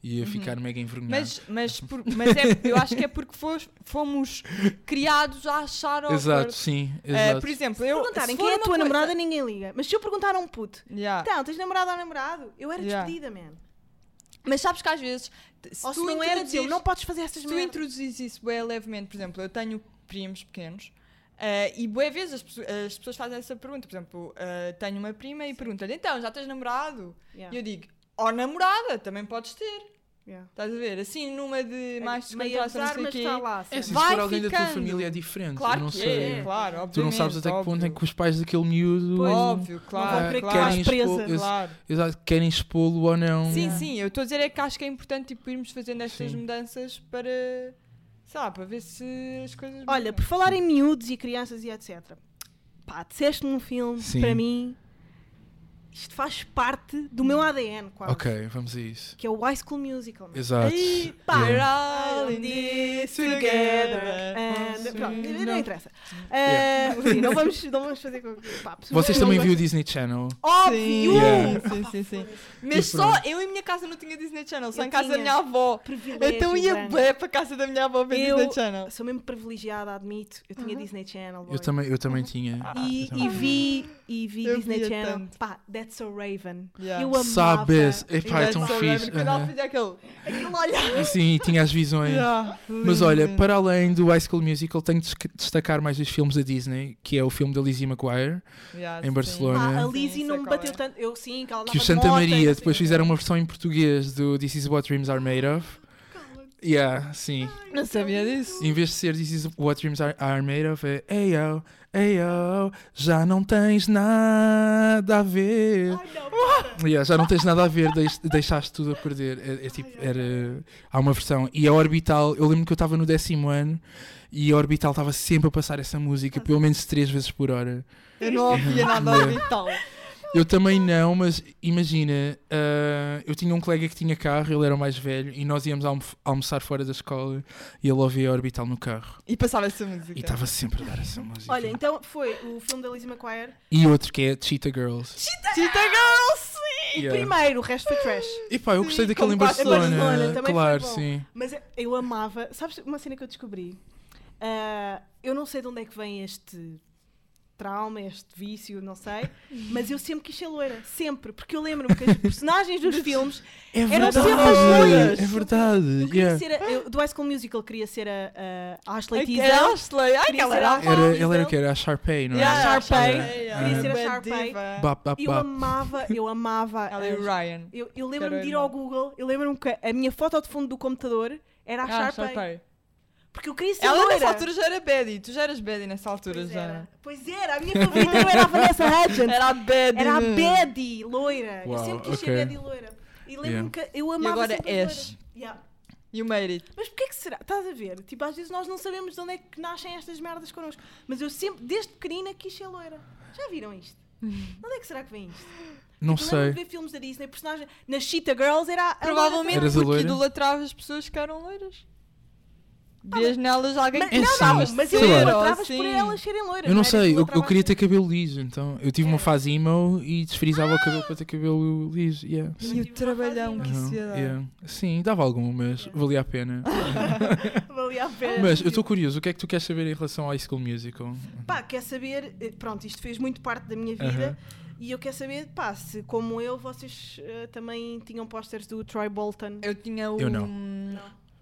Ia ficar mega envergonhado. Mas, mas, por- mas é, eu acho que é porque fos- fomos criados a achar awkward. Exato, sim. Eh, Exato. por exemplo, Se eu. perguntarem se quem é a tua coisa- namorada, ninguém liga. Mas se eu perguntar a um puto, Yeah. então, tens namorado ou namorado? Eu era Yeah. despedida, man. Mas sabes que às vezes. Se Ou se tu não era, dizer, não podes fazer essas Se tu merdas. introduzis isso bem levemente, por exemplo, eu tenho primos pequenos eh, e boas vezes as, as pessoas fazem essa pergunta. Por exemplo, eh, tenho uma prima e pergunta-lhe, então, já tens namorado? Yeah. E eu digo, ó namorada, também podes ter. Yeah. Estás a ver? Assim, numa de mais Meio descontração, não sei mas quê. está lá. É, se Vai for alguém da tua ficando. família é diferente. Claro não que sei. é, claro, obviamente. Tu não sabes até que ponto é óbvio. que os pais daquele miúdo Pois. Óbvio, vão claro, querer claro. expor- esse- claro. querem expô-lo ou não. Sim, Yeah. sim, eu estou a dizer é que acho que é importante tipo, irmos fazendo estas Sim. mudanças para, lá, para ver se as coisas Olha, mudam. por falar em miúdos e crianças e etc. Pá, disseste-me um filme, Sim. para mim, isto faz parte do meu ADN, quase. Ok, vamos a isso. Que é o High School Musical. meu. Exato. Ai, pá, We're Yeah. all in this together. And, pronto, não Não. interessa. Yeah. Ah, sim, não, vamos, não vamos fazer com que. Pá, Vocês não também viram o Disney Channel? Óbvio! Sim, Yeah. sim, sim, sim. Mas E só eu em minha casa não tinha Disney Channel, só Eu em casa da minha avó. Então ia bué para a casa da minha avó ver Eu- Disney Channel. Sou mesmo privilegiada, admito. Eu tinha Disney Channel. Eu também, eu também tinha. E, Eu também. e vi, e vi Eu Disney Channel. tanto. Pá, That's So Raven. Yeah. Eu amava. Sabes? E Epá, é that's tão so fixe. ela aham. fazia aquele, aquele olhar. Sim, tinha as visões. Yeah, Mas olha, para além do High School Musical, tenho de destacar mais os filmes da Disney, que é o filme da Lizzie McGuire, Yeah, em sim. Barcelona. Pá, a Sim, Lizzie sei não me bateu é. tanto. Eu sim, que ela que o Santa e Maria depois fizeram uma versão em português do This Is What Dreams Are Made Of. Yeah, sim. Não sabia disso. Em vez de ser This Is What Dreams Are, are Made Of, é Eyo, Eyo, já não tens nada a ver. Ai, não, para. Yeah, já não tens nada a ver, deix- deixaste tudo a perder. É, é tipo, era, há uma versão. E a Orbital, eu lembro que eu estava no décimo ano e a Orbital estava sempre a passar essa música, pelo menos três vezes por hora. Eu não ouvia nada orbital. Eu também não, mas imagina, ah, eu tinha um colega que tinha carro, ele era o mais velho, e nós íamos almo- almoçar fora da escola e ele ouvia a Orbital no carro. E passava essa música. E estava sempre a dar essa música. Olha, então foi o filme da Lizzie McGuire. E outro que é Cheetah Girls. Cheetah Girls, sim! Yeah. Primeiro, o resto foi trash. E pá, eu gostei Sim, daquele em como quase Barcelona. Barcelona, também claro, sim. Mas eu amava. Sabes uma cena que eu descobri? Ah, eu não sei de onde é que vem este trauma, este vício, não sei. Mas eu sempre quis ser loira. Sempre. Porque eu lembro-me que as personagens dos filmes. É Eram verdade. sempre as loiras. É verdade. Eu queria yeah. ser. a- eu- do High School Musical queria ser a, a Ashley Tisdale. Ashley. Ai, que ela era a a Era, ele era o que? Era a Sharpay, não é? Yeah, Yeah, Sharpay. Yeah. Queria ser a Sharpay. diva. Bap, bap, Eu amava, eu amava. Ela e o as- Ryan. Eu, eu lembro-me de ir ao Google, eu lembro-me que a minha foto de fundo do computador era a Ah, Sharpay. Sharpay. Porque eu queria ser Ela loira. nessa altura já era Betty. Tu já eras Betty nessa altura, Pois já. era. Pois era, a minha favorita não era a Vanessa Hudgens. Era a Betty. Era a. Betty, loira. eu sempre quis ok. ser Betty loira. E lembro-me que eu amava agora sempre as és. Yeah. You made it. Mas porquê que será? Estás a ver? Tipo, às vezes nós não sabemos de onde é que nascem estas merdas connosco. Mas eu sempre, desde pequenina, quis ser loira. Já viram isto? De onde é que será que vem isto? Não Tipo, eu lembro sei. de ver filmes da Disney, personagem... Na Cheetah Girls era a Provavelmente a porque as pessoas que eram loiras. Vias nelas alguém Mas, que É não, assim, não, mas eu idolatravas Sim. por elas serem loiras. Eu não sei, eu, eu queria ter cabelo liso, então eu tive uma Era. fase emo e desfrizava o cabelo para ter cabelo liso. Yeah. E o uma trabalhão que isso ia dar. yeah. Sim, dava algum, mas valia a pena. Valia a pena. Mas eu estou curioso, o que é que tu queres saber em relação ao High School Musical? Pá, quer saber, eh, pronto, isto fez muito parte da minha vida Aham. e eu quero saber, pá, se como eu, vocês eh, também tinham posters do Troy Bolton. Eu tinha o. Eu não.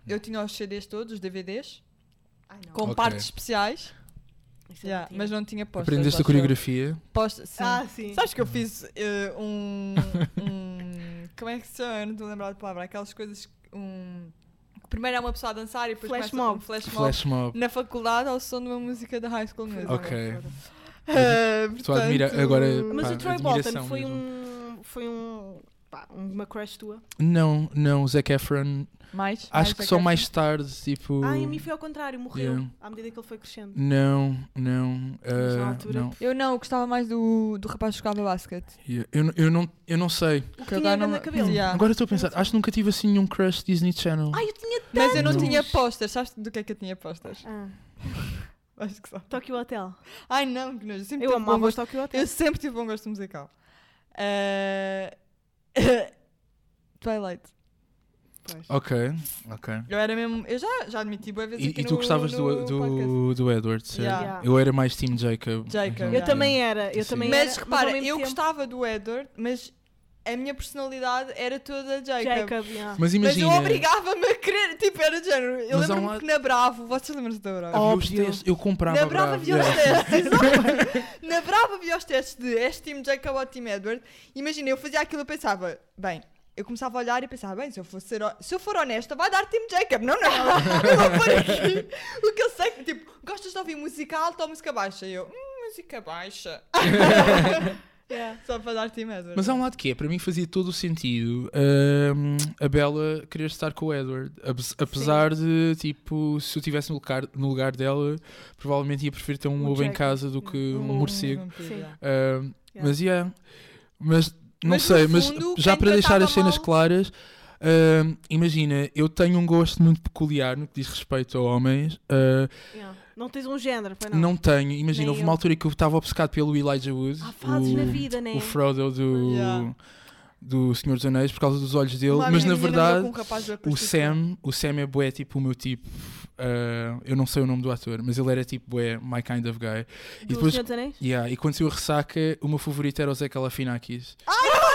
Eu tinha os CDs todos, os DVDs, Ai, não. com Ok. partes especiais. Isso Yeah, mas não tinha posters. Aprendeste a acho eu. coreografia? Posta, sim. Ah, sim. Sabes que eu fiz eh, um, um- Como é que se chama? Eu Não estou a lembrar de palavra. Aquelas coisas. que- Um, que primeiro é uma pessoa a dançar e depois Flash começa mob. um flash mob. Flash mob. Na faculdade ao som de uma música da High School Musical. Ok. Eh, Estou a admirar- portanto, agora- Mas Pá, o Troy admiração Bolton foi mesmo. um. Foi um. Pá, uma crush tua. Não, não, Zac Efron. Mais? Acho que Zac só Efron? mais tarde, tipo. Ah, e a mim foi ao contrário, morreu Yeah. à medida que ele foi crescendo. Não, não. Mas na ah, altura- não. Eu não, eu gostava mais do, do rapaz que jogava basquete. Yeah. Eu, não- eu, não, eu não sei. O que tinha agora grande não- cabelo. Yeah. Agora estou a pensar, acho que nunca tive assim nenhum crush Disney Channel. Ai, eu tinha Mas eu não tinha posters. Sabes do que é que eu tinha posters? Ah, Acho que só. Tokyo Hotel. Ai não, que nojo. Eu sempre tive bom amava o gosto. Tokyo Hotel. Eu sempre tive bom gosto musical. Eh, Twilight. Pois. Ok, ok. Eu era mesmo. Eu já, já admiti boas vezes E, e tu no- gostavas no do, do, do Edward, certo? Yeah. Yeah. Eu era mais Team Jacob. Jacob, Eu Yeah. também era, eu Sim. também Mas era. repara, mesmo eu tempo- gostava do Edward, mas a minha personalidade era toda Jacob. Jacob, yeah. Mas Mas imagina. eu obrigava-me a querer, tipo, era de género. Eu Mas um lembro-me que na Bravo, vocês lembram-se da Bravo? Óbvio. testes, eu comprava Na Brava Bravo, havia os testes, exato. Na Brava havia os testes de és Team Jacob ou Team Edward. Imagina, eu fazia aquilo e pensava, bem, eu começava a olhar e pensava, bem, se eu, for ser, se eu for honesta, vai dar Team Jacob. Não, não, eu vou pôr aqui. O que eu sei, que, tipo, gostas de ouvir música alta ou música baixa? E eu, hum, música baixa. Yeah. Só para dar Team Edward. Mas há um lado que é, para mim fazia todo o sentido hum, a Bella querer estar com o Edward. Apes- Apesar de, tipo, se eu estivesse no lugar, no lugar dela, provavelmente ia preferir ter um Um lobo em casa do que Um um morcego. Sim. Hum, Yeah. Mas, yeah. Mas não Mas, sei, mas fundo, já para deixar as cenas mal- claras, ah, imagina, eu tenho um gosto muito peculiar no que diz respeito a homens. ah, Yeah. Não tens um género, foi não. não? tenho, imagina, Nem houve eu. uma altura que eu estava obcecado pelo Elijah Wood, Há fases o, na vida, né? o Frodo do, Yeah. do Senhor dos Anéis, por causa dos olhos dele, Uma mas na verdade. O. Sam, o Sam é bué tipo o meu tipo. ah, eu não sei o nome do ator, mas ele era tipo bué my kind of guy. Do depois- Senhor dos Anéis? Yeah, e quando saiu a ressaca, o meu favorito era o Zé Galifianakis.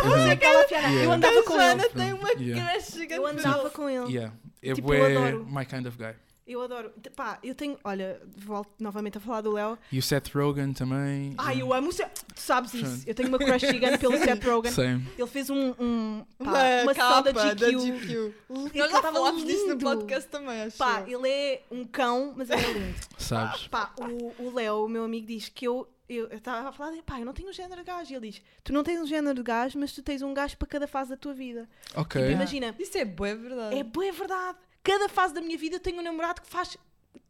Não sei aquela piada. Yeah. Eu andava com ele. tem uma Yeah. crush gigante Eu andava com ele. Yeah. É Tipo, eu bué adoro. my kind of guy. Eu adoro. Pá, eu tenho. Olha, volto novamente a falar do Léo. E o Seth Rogen também. Ai, eu amo o Seth. Tu sabes isso. Eu tenho uma crush gigante pelo Seth Rogen. Same. Ele fez um. um pá, Uma, uma capa da da GQ. GQ. Ele Nós já falámos disso no podcast também, acho. Pá, ele é um cão, mas ele é lindo. Sabes? Pá, o, o Léo, o meu amigo, diz que eu. Eu estava a falar, pá, eu não tenho um género de gajo. E ele diz: Tu não tens um género de gajo, mas tu tens um gajo para cada fase da tua vida. Ok. Tipo, imagina, Isso é boa, é verdade. é boa verdade. Cada fase da minha vida eu tenho um namorado que faz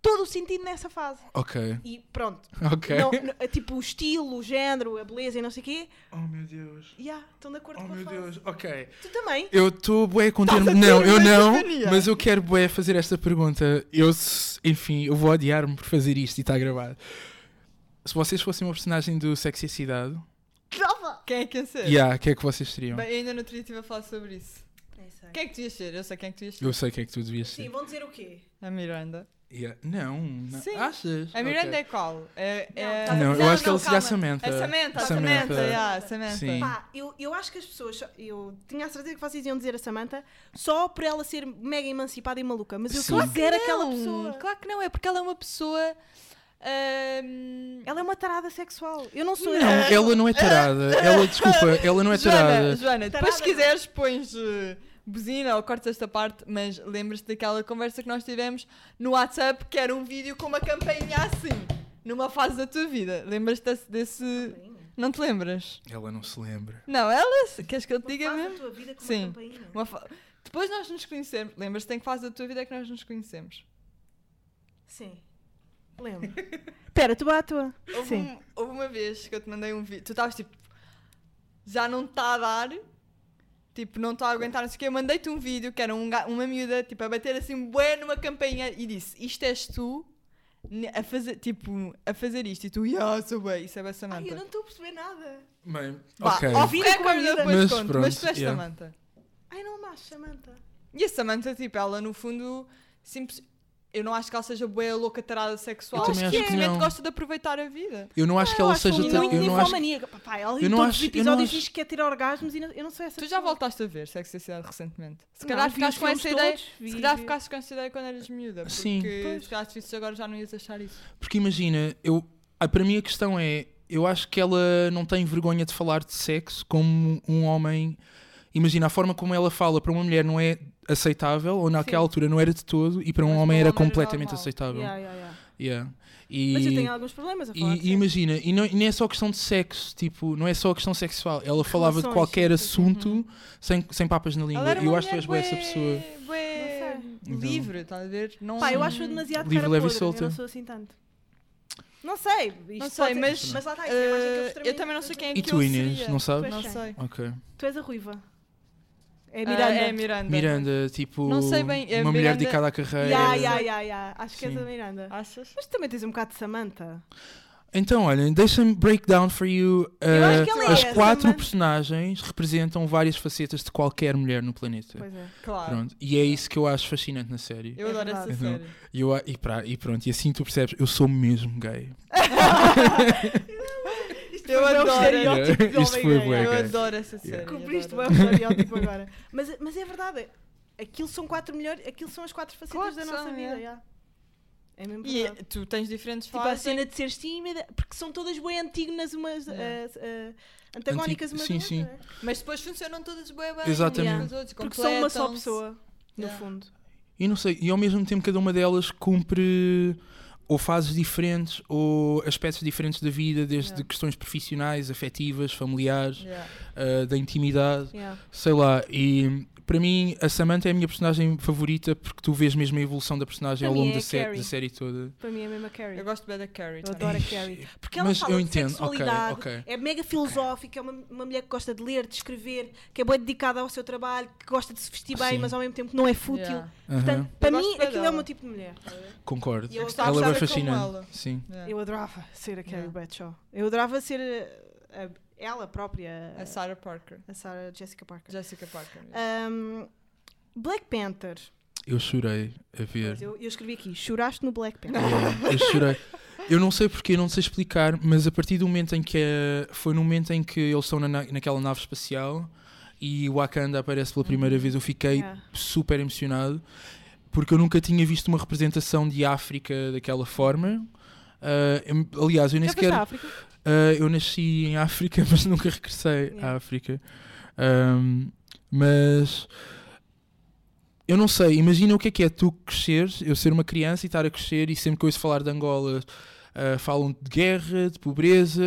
todo o sentido nessa fase. Ok. E pronto. Ok. Não, não, é tipo o estilo, o género, a beleza e não sei o quê. Oh meu Deus. Yeah, estão de acordo Oh com a meu fase. Deus. Ok. Tu também? Eu estou bué com ter Não, eu não. Mas eu quero bué fazer esta pergunta. Eu, enfim, eu vou odiar-me por fazer isto e está gravado. Se vocês fossem uma personagem do Sexy Cidade, Quem é que ia ser? yeah, o que é que vocês seriam? Bem, eu ainda outro dia estive a falar sobre isso. Quem é que tu ias ser? Eu sei quem é que tu ias ser. Eu sei quem é que tu devias Sim, ser. vão dizer o quê? A Miranda. Yeah. Não, não. Sim. Achas? A Miranda é qual? É, é... Não, Não, eu acho que ela seria a. Samantha. A Samantha, a Samantha. Samantha, yeah, a Samantha. Sim. Pá, eu, eu acho que as pessoas. só- Eu tinha a certeza que vocês iam dizer a Samantha só por ela ser mega emancipada e maluca. Mas eu Sim. só quero aquela pessoa. Claro que não, é porque ela é uma pessoa. ahm, Ela é uma tarada sexual. Eu não sou. Não, ela não é tarada. Ela, desculpa, ela não é Joana, tarada. Joana, depois se Tarada não. quiseres pões eh, buzina ou cortas esta parte, mas lembras-te daquela conversa que nós tivemos no WhatsApp que era um vídeo com uma campainha assim, numa fase da tua vida. Lembras-te desse, Não te lembras? Ela não se lembra. Não, ela, queres que eu te Uma diga fase da mesmo? tua vida com Sim. uma campainha. Uma fa- Depois nós nos conhecemos. Lembras-te em que fase da tua vida é que nós nos conhecemos? Sim. Lembro. Espera, tu bate a tua. Houve, Sim. um- houve uma vez que eu te mandei um vídeo. Tu estavas tipo. Já não está a dar. Tipo, não estou a aguentar, não sei o quê. Eu mandei-te um vídeo que era um uma miúda, tipo, a bater assim, bué numa campainha e disse: Isto és tu a fazer, tipo, a fazer isto. E tu, yeah, sou bem, isso é bem Ai, Samantha. eu não estou a perceber nada. Bem, Vá, ok. Vida com a eu depois Mas conto, pronto, mas tu és yeah. Samantha. Ai, não mais, Samantha. E a Samantha, tipo, ela no fundo, simples. Eu não acho que ela seja boa louca tarada sexual. Eu também acho que simplesmente não. gosta de aproveitar a vida. Eu não acho que eu ela acho seja. muito ta- Eu não acho. ela eu não todos acho- não episódios acho- diz que quer ter orgasmos e não- eu não sou essa Tu já pessoa. voltaste a ver Sexo e a Cidade recentemente? Se Não, calhar ficaste com essa ideia. todos, Se calhar vi- ficaste com essa ideia quando eras miúda. Porque Sim. se calhar se agora já não ias achar isso. Porque imagina, eu, ah, para mim a questão é: eu acho que ela não tem vergonha de falar de sexo como um homem. Imagina, a forma como ela fala para uma mulher não é aceitável, ou naquela Sim. altura não era de todo, e para um Mas homem um era homem era completamente normal. aceitável. Yeah, yeah, yeah. Yeah. E, Mas eu tenho alguns problemas a falar e, de e imagina, e não, e nem é só questão de sexo, tipo, não é só questão sexual. Ela falava de Relações, qualquer sim, sim. assunto sem, sem papas na língua. E eu acho que tu és boa essa pessoa. bué Então. livre, estás a ver? Não, Pá, eu acho-a demasiado Livre, cara leve e solta. Eu não sou assim tanto. Não sei. Isto Não sei, mas, Mas lá está, isso é mais aquele eu extremamente- também não sei quem é E que tu, eu Inês, seria. não sabes? Tu Não sei. Ok. Tu és a ruiva. É Ah, Miranda. é Miranda. Miranda, tipo, Não sei bem, é uma mulher Miranda- dedicada à carreira. Ya, ya, ya, ya. Acho que és Sim. a Miranda. Achas? Mas também tens um bocado de Samantha. Então, olha, deixa-me break down for you. Eu acho uh, que ela é as essa, quatro personagens representam várias facetas de qualquer mulher no planeta. Pois é. Claro. Pronto. E é isso que eu acho fascinante na série. Eu É adoro essa verdade. série. E, eu, e, pra- e pronto, e assim tu percebes, eu sou mesmo gay. Eu foi bem um adoro. estereótipo de Isto foi gay. bué. Eu adoro essa série. Yeah. Cumpriste bem adoro. o estereótipo agora. Mas, mas é verdade. Aquilo são quatro melhores. Aquilo são as quatro facetas Claro da nossa são, vida. é. É mesmo E verdade. tu tens diferentes Tipo a fases. cena de seres tímida, porque são todas bem antígonas umas Yeah. eh, eh, antagónicas Anti- umas sim, das sim. outras, é? Mas depois funcionam todas bem bem. Exatamente. umas com as outras, Porque são uma só completam-se. pessoa, no Yeah. fundo. E não sei, e ao mesmo tempo cada uma delas cumpre ou fases diferentes ou aspectos diferentes da vida, desde Yeah. questões profissionais, afetivas, familiares, Yeah. uh, da intimidade, Yeah. sei lá. E para mim, a Samantha é a minha personagem favorita porque tu vês mesmo a evolução da personagem Para ao longo é da, a sé- da série toda. Para mim é mesmo a Carrie. Eu gosto bem da Carrie. Eu adoro a. Carrie. Porque ela Mas fala eu de entendo, sexualidade, ok, ok. é mega filosófica, é uma, uma mulher que gosta de ler, de escrever, que é boa dedicada ao seu trabalho, que gosta de se vestir bem, Sim. mas ao mesmo tempo não é fútil. Yeah. Portanto, Aham, para gosto mim, bem aquilo é dela. o meu tipo de mulher. Concordo. E eu gostava Ela é de bem fascinante. ela. Sim. Yeah. Eu adorava ser a Carrie Yeah. Bradshaw. Eu adorava ser uh, a- ela própria, A Sarah Parker. a Sarah Jessica Parker. Jessica Parker. Um, Black Panther. Eu chorei a ver. Eu, eu escrevi aqui, choraste no Black Panther. Yeah, eu chorei. Eu não sei porque, não sei explicar, mas a partir do momento em que é- foi no momento em que eles estão na, na- naquela nave espacial e o Wakanda aparece pela primeira vez, eu fiquei Yeah. super emocionado porque eu nunca tinha visto uma representação de África daquela forma. Eu- aliás, eu nem Já sequer. África? Ah, eu nasci em África, mas nunca regressei Yeah. à África. Ahm, mas eu não sei, imagina o que é que é tu cresceres, eu ser uma criança e estar a crescer e sempre que eu ouço falar de Angola ah, falam de guerra, de pobreza,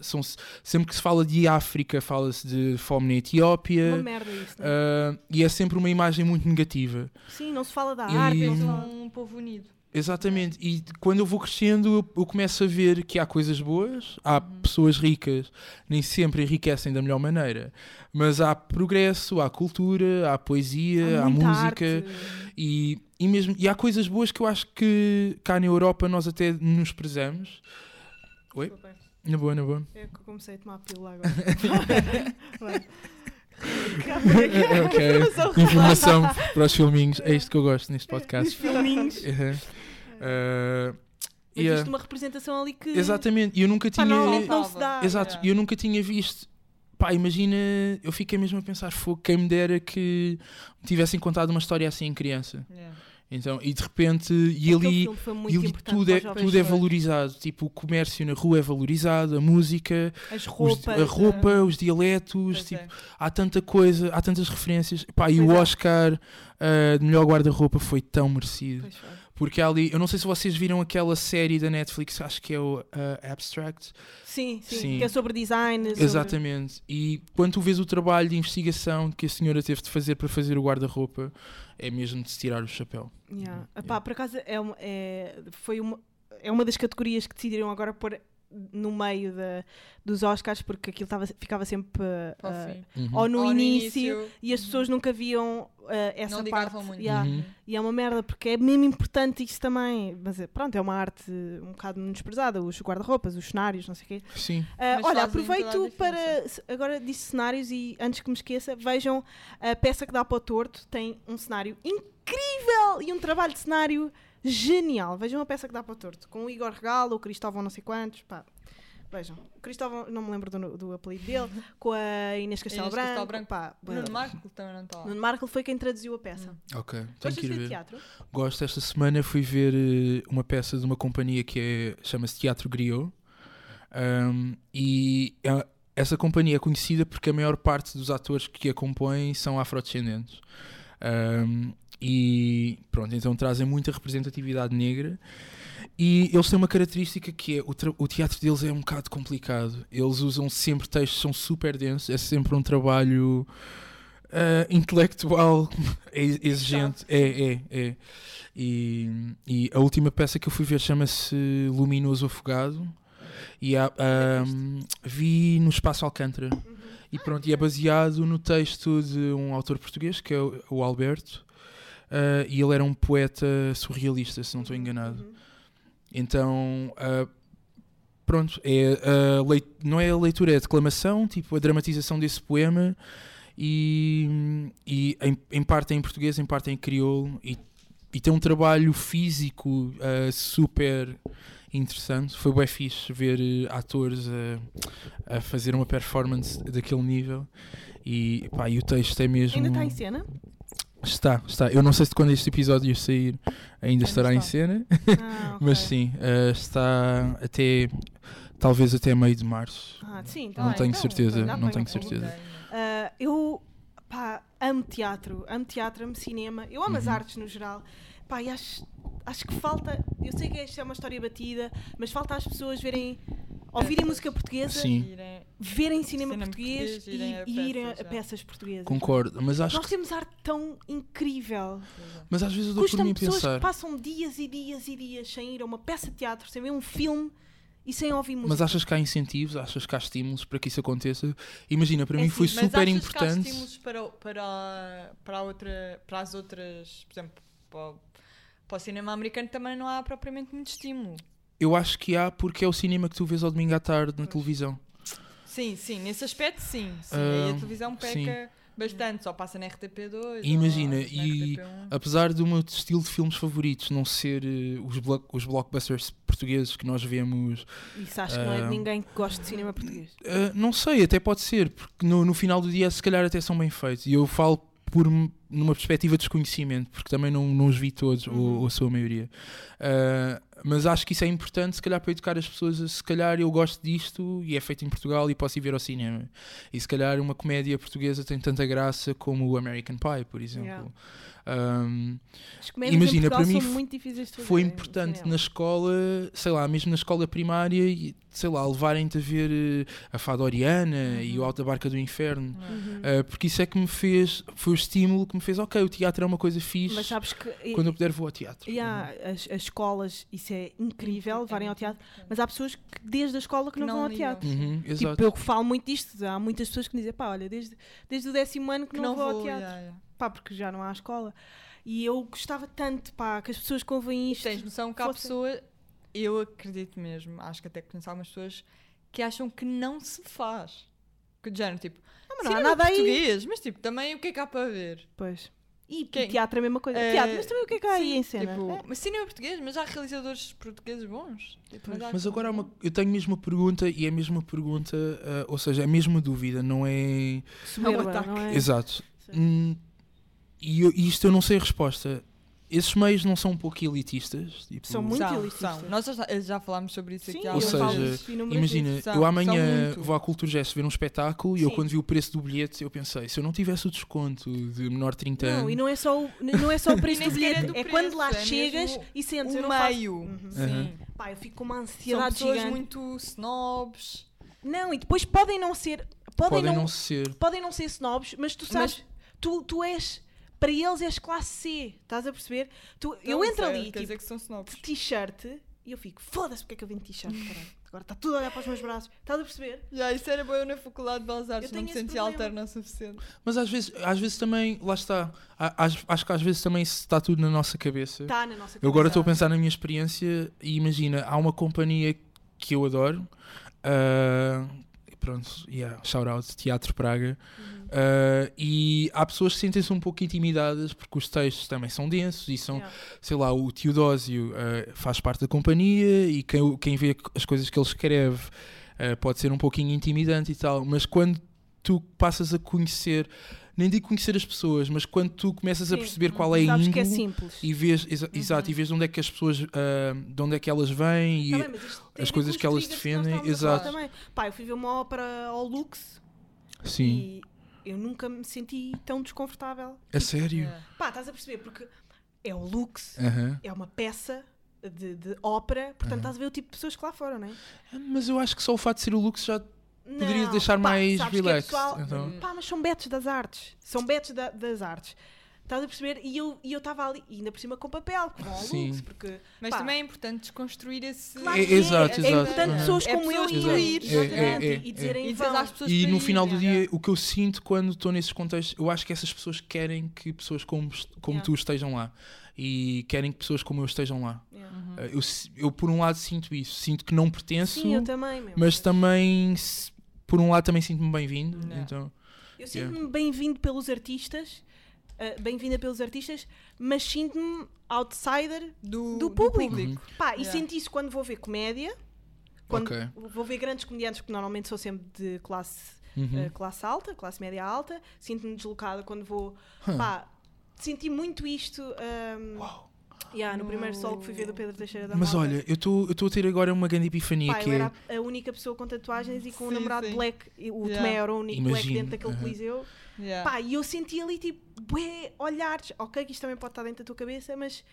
são, sempre que se fala de África fala-se de fome na Uma Etiópia. merda isso, ah, e é sempre uma imagem muito negativa. Sim, não se fala da e- arte. Eles não se fala- um povo unido. Exatamente, e quando eu vou crescendo, eu, eu começo a ver que há coisas boas, há Uhum. pessoas ricas, nem sempre enriquecem da melhor maneira, mas há progresso, há cultura, há poesia, há, muita música e, e, mesmo, e há coisas boas que eu acho que cá na Europa nós até nos prezamos. Oi? Desculpa, Na boa, na boa. É que eu comecei a tomar a pílula agora. Vai. ok, informação para os filminhos, é isto que eu gosto neste Os podcast. filminhos. Uhum. Uh, Mas yeah. isto uma representação ali que. Exatamente, e eu nunca tinha. normalmente não se dá. Exato, Yeah. e eu nunca tinha visto. Pá, imagina, eu fiquei mesmo a pensar, fogo, quem me dera que me tivessem contado uma história assim em criança. Yeah. Então, e de repente, e ali, foi e ali importante tudo, é, tudo é valorizado. Tipo, o comércio na rua é valorizado, a música, As os- roupas. a roupa, os dialetos, tipo, é. há tanta coisa, há tantas referências. Pá, e o é. Oscar ah, de melhor guarda-roupa foi tão merecido. Pois foi. Porque ali, eu não sei se vocês viram aquela série da Netflix, acho que é o ah, Abstract. Sim, sim, Sim. Que é sobre design. sobre- Exatamente. E quando tu vês o trabalho de investigação que a senhora teve de fazer para fazer o guarda-roupa, é mesmo de se tirar o chapéu. Yeah. Epá, por acaso é uma, é, foi uma, é uma das categorias que decidiram agora pôr no meio da, dos Oscars porque aquilo tava, ficava sempre fim. Uhum. ou no Ou início, e as pessoas nunca viam ah, essa não parte. muito. Yeah. Uhum. E é uma merda porque é mesmo importante isso também. Mas é, pronto, é uma arte um bocado menosprezada. Os guarda-roupas, os cenários, não sei o quê. Sim. Mas olha, aproveito para. Agora disse cenários e antes que me esqueça, vejam a peça que dá para o torto. Tem um cenário incrível e um trabalho de cenário genial. Vejam a peça que dá para o torto. Com o Igor Regalo, o Cristóvão não sei quantos. Pá. Vejam. O Cristóvão, não me lembro do, do apelido dele. Com a Inês Castelo Inês Castelo Branco. Branco. Pá, Nuno Marco também não está. Nuno Marco foi quem traduziu a peça. Ok. Tenho Gostas que ir de ver. teatro? Gosto. Esta semana fui ver eh, uma peça de uma companhia que é, chama-se Teatro Griot. Um, e é- essa companhia é conhecida porque a maior parte dos atores que a compõem são afrodescendentes. Um, e pronto, então trazem muita representatividade negra. E eles têm uma característica que é o, o teatro deles é um bocado complicado. Eles usam sempre textos, são super densos, é sempre um trabalho ah, intelectual exigente. É, é, é. E, e a última peça que eu fui ver chama-se Luminoso Afogado. E há, ahm, vi no Espaço Alcântara. E pronto, e é baseado no texto de um autor português, que é o, Alberto. ah, e ele era um poeta surrealista, se não estou enganado. Uhum. Então, ah, pronto, é a leit- não é a leitura, é a declamação, tipo a dramatização desse poema e, e em, em parte é em português, em parte é em crioulo e, e tem um trabalho físico super interessante. Foi bem fixe ver eh, atores a, a fazer uma performance daquele nível e, pá, e o texto é mesmo... Ainda está em cena? Está, está. Eu não sei se quando este episódio sair ainda estará em cena, Ah, ok. mas sim, eh, está até talvez até meio de março. Ah, sim, Não tá tenho bem. certeza, não bem, tenho ok. certeza. Ah, eu pá, amo teatro, amo teatro, amo cinema, eu amo as Uhum. artes no geral. Pá, e acho, acho que falta. Eu sei que esta é uma história batida, mas falta as pessoas verem, ouvirem música portuguesa Sim. Verem cinema, Cinema português, português, irem a e, irem a peças, já. peças portuguesas. Concordo, mas acho Nós que, temos arte tão incrível. mas às vezes eu dou por mim a pessoas pensar. que passam dias e dias e dias sem ir a uma peça de teatro, sem ver um filme e sem ouvir música. Mas achas que há incentivos, achas que há estímulos para que isso aconteça? Imagina, para É mim assim, foi mas super achas que há importante. estímulos para, para, para, a outra, para as outras, por exemplo, para, o- para o cinema americano também não há propriamente muito estímulo. Eu acho que há porque é o cinema que tu vês ao domingo à tarde na televisão. Sim, sim, nesse aspecto sim. sim. Ah, aí a televisão peca sim. bastante, só passa na RTP2. E imagina, e RTP1. Apesar do meu estilo de filmes favoritos não ser eh, os, blo- os blockbusters portugueses que nós vemos, Isso acho que não é de Ah. ninguém que goste de cinema português. eh, não sei, até pode ser, porque no, no final do dia se calhar até são bem feitos. E eu falo por numa perspectiva de desconhecimento, porque também não, não os vi todos, ou, Uhum. ou a sua maioria. Ah, mas acho que isso é importante, se calhar, para educar as pessoas. Se calhar eu gosto disto e é feito em Portugal e posso ir ver ao cinema. E se calhar uma comédia portuguesa tem tanta graça como o American Pie, por exemplo. Yeah. Um, As comédias Imagina, para mim são f- muito difíceis de fazer. foi importante na escola, sei lá, mesmo na escola primária, e, sei lá, levarem-te a ver eh, a Fada Oriana e o Alta Barca do Inferno. Uhum. Uh, porque isso é que me fez, foi o estímulo que me fez, ok, o teatro é uma coisa fixe, Mas sabes que quando eu puder vou ao teatro. e há as, as escolas, isso é incrível, levarem ao teatro, mas há pessoas que desde a escola que não, não vão ao teatro. Uhum, Tipo, exato. eu falo muito disto, há muitas pessoas que me dizem, pá, olha, desde, desde o décimo ano que, Que não, vou ao teatro. yeah, yeah. Pá, porque já não há escola. E eu gostava tanto, pá, que as pessoas que ouvem isto. Tens noção que há fosse- pessoa, eu acredito mesmo, acho que até conheço algumas pessoas que acham que não se faz. Que de género, tipo, Ah, mas não há cinema nada aí. português, mas tipo, também o que é que há para ver? Pois. E Quem? teatro é a mesma coisa. Eh, teatro, mas também o que é que há aí sim, em cena? tipo, É. Mas cinema português, mas há realizadores portugueses bons. Tipo, Mas que- agora há uma, eu tenho mesmo uma pergunta e é a mesma pergunta, uh, ou seja, a mesma dúvida, não é. Soberba, ataque. não é? Exato. Sim. Hum, e eu- e isto eu não sei a resposta. Esses meios não são um pouco elitistas? Tipo, São muito São, elitistas. são. Nós já, já falámos sobre isso Sim, aqui há eu Ou seja, Imagina. São- eu são amanhã vou à Cultura Gesto ver um espetáculo e eu Sim. quando vi o preço do bilhete eu pensei, se eu não tivesse o desconto de menor de 30 Não, anos, e não é só o, não é só o preço do sequer é bilhete, do é quando lá preço, é chegas e sentes. o não faço- meio. Uhum. Sim. Pá, eu fico com uma São ansiedade pessoas gigante. muito snobs. Não, e depois podem não ser. Podem, podem não, não ser. podem não ser snobs, mas tu Mas- sabes, tu, tu és. Para eles és classe C, estás a perceber? Tu, eu Então, entro é- ali, tipo, de t-shirt e eu fico, foda-se porque é que eu vim de t-shirt. Agora está tudo a olhar para os meus braços. Estás a perceber? Já, isso era bom eu na Faculdade de Belas Artes, não me sentia alterna o suficiente. Mas às vezes, às vezes também, lá está, acho, que às vezes também está tudo na nossa cabeça. Está na nossa Eu agora estou a cabeça. pensar na minha experiência e imagina, há uma companhia que eu adoro, ah, pronto, yeah, shout out, Teatro Praga, Uhum. Ah, e há pessoas que sentem-se um pouco intimidadas porque os textos também são densos e são, Yeah. sei lá, o Teodósio ah, faz parte da companhia e quem, quem vê as coisas que ele escreve ah, pode ser um pouquinho intimidante e tal, mas quando tu passas a conhecer, nem digo conhecer as pessoas, mas quando tu começas a Sim. perceber qual é a Sabes que é índole simples. e vês, exa- Uhum. exato, e vês de onde é que as pessoas, ah, de onde é que elas vêm e Tá a as coisas que elas defendem, a falar exato. Também. Pá, eu fui ver uma ópera ao Lux sim, e eu nunca me senti tão desconfortável. a sério. Yeah. Pá, estás a perceber? Porque é o Lux, é uma peça de, de ópera, portanto estás a ver o tipo de pessoas que lá foram, não é? Mas eu acho que só o fato de ser o Lux já Não, deixar pá, mais que é pessoal- então. Pá, mas são betos das artes. São betos da- das artes. Estás a perceber? E eu e eu estava ali, e ainda por cima com papel, ao Sim. Porque. Mas pá, também é importante desconstruir esse. Claro É- que exato, é, exato. É importante É. pessoas É como eu ir. É, é, é, e dizerem E às pessoas E no ir, final do dia, o que eu sinto quando estou nesses contextos, eu acho que essas pessoas querem que pessoas como, como tu estejam lá. E querem que pessoas como eu estejam lá. Uhum. Uh, Eu, eu, por um lado, sinto isso. Sinto que não pertenço, Sim, eu também, meu. mas também, por um lado, também sinto-me bem-vindo. Então, Eu sinto-me bem-vindo pelos artistas, uh, bem-vinda pelos artistas, mas sinto-me outsider. Do, Do público. Uhum. Pá, e Yeah. senti isso quando vou ver comédia. Quando Ok. vou ver grandes comediantes, porque normalmente sou sempre de classe, uhum. uh, classe alta, classe média alta. Sinto-me deslocada quando vou. Huh. Pá, senti muito isto. um, Uau. yeah, no No- primeiro solo que fui ver do Pedro Teixeira da Mas olha, eu estou a ter agora uma grande epifania Pá, que eu é. era a única pessoa com tatuagens e com um Sim, namorado sim. black. e O Yeah. Tomé era o único black dentro daquele aham. coliseu. Yeah. Pá, e eu senti ali tipo, bué, olhares. Ok, que isto também pode estar dentro da tua cabeça, mas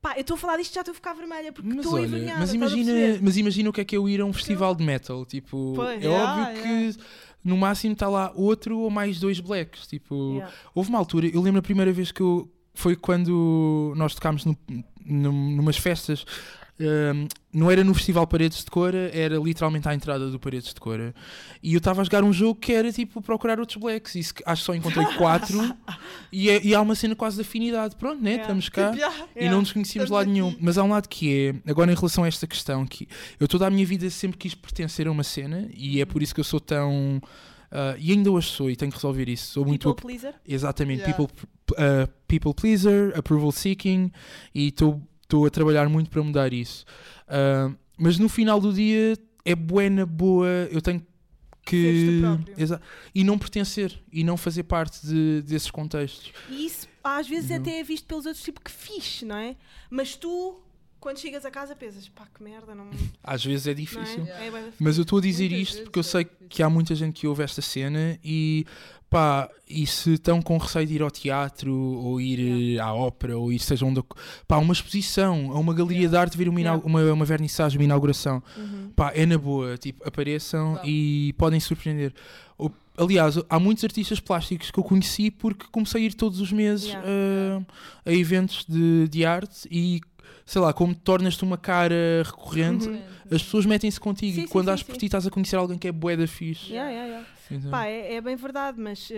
Pá, eu estou a falar disto já estou a ficar vermelha porque Mas estou envergonhada. mas imagina, mas imagina o que é que é eu ir a um festival de metal. Tipo, Pois. é Yeah, óbvio yeah. que no máximo está lá outro ou mais dois blacks. Tipo, houve uma altura, eu lembro a primeira vez que eu. Foi quando nós tocámos no, num- numas festas. Hum, não era no Festival Paredes de Cora, era literalmente à entrada do Paredes de Cora. E eu estava a jogar um jogo que era tipo procurar outros blacks. E acho que só encontrei quatro. e, é- e há uma cena quase de afinidade. Pronto, né? Yeah. Estamos cá yeah. e não nos conhecíamos de lado nenhum. aqui. Mas há um lado que é, agora em relação a esta questão, que eu toda a minha vida sempre quis pertencer a uma cena e é por isso que eu sou tão. ah, e ainda hoje sou e tenho que resolver isso. Sou muito. People pleaser. Exatamente, Yeah. people, ah, people pleaser, approval seeking e estou a trabalhar muito para mudar isso. Ah, mas no final do dia é buena, boa, eu tenho que. E não pertencer e não fazer parte de- desses contextos. E isso às vezes Uhum. até é visto pelos outros tipo que fixe, não é? Mas tu, quando chegas a casa, pensas, pá, que merda, não, Às vezes é não difícil. é? É da Mas eu estou a dizer Muitas isto porque eu é sei que há muita gente que ouve esta cena e pá, e se estão com receio de ir ao teatro ou ir eh, à ópera ou ir seja onde pá, uma exposição, a uma galeria de arte vir uma, Yeah. uma, uma vernissagem, uma inauguração, Uhum. pá, é na boa, tipo, apareçam e podem surpreender. O- Aliás, há muitos artistas plásticos que eu conheci porque comecei a ir todos os meses Yeah. a, eventos de, de arte e sei lá, como tornas-te uma cara recorrente, Uhum. as pessoas metem-se contigo Sim, e sim, quando sim, às por sim. ti estás a conhecer alguém que é bué da fixe. Yeah, yeah, yeah. Então, Pá, é, é bem verdade, mas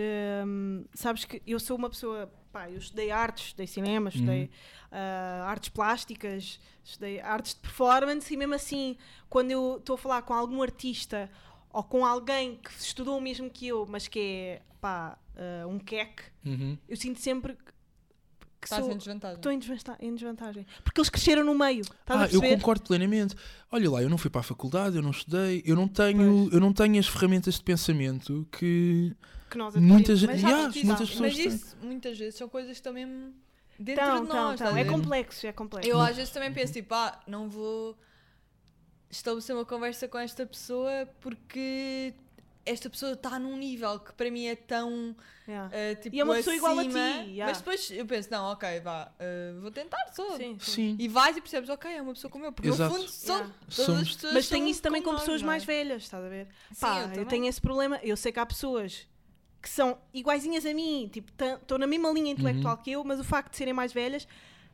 hum, sabes que eu sou uma pessoa. Pá, eu estudei artes, estudei cinema, estudei Uhum. ah, artes plásticas, estudei artes de performance e mesmo assim, quando eu estou a falar com algum artista ou com alguém que estudou o mesmo que eu, mas que é pá, ah, um queque, uhum. eu sinto sempre que- Estás sou. em desvantagem. Estou em desvanta- em desvantagem. Porque eles cresceram no meio. Estás a Ah, eu concordo plenamente. Olha lá, eu não fui para a faculdade, eu não estudei, eu não tenho, eu não tenho as ferramentas de pensamento que Que nós muita adquirimos. gente- Mas, Yeah, muitas pessoas mas isso muitas vezes são coisas que estão mesmo dentro Então, de nós. então, a é complexo, é complexo. Eu às vezes também penso tipo, ah, não vou estabelecer uma conversa com esta pessoa porque esta pessoa está num nível que para mim é tão Yeah. eh, tipo E é uma pessoa igual a ti, acima, yeah. Mas depois eu penso, não, ok, vá, eh, vou tentar só. Sim, sim. sim. E vais e percebes, ok, é uma pessoa como eu. Porque Exato. no fundo são Yeah. todas Somos- as pessoas Mas tem isso também com nós, pessoas é? mais velhas, estás a ver? Sim, Pá, eu eu, tenho esse problema. Eu sei que há pessoas que são iguaizinhas a mim, tipo, estão na mesma linha intelectual Uhum. que eu, mas o facto de serem mais velhas,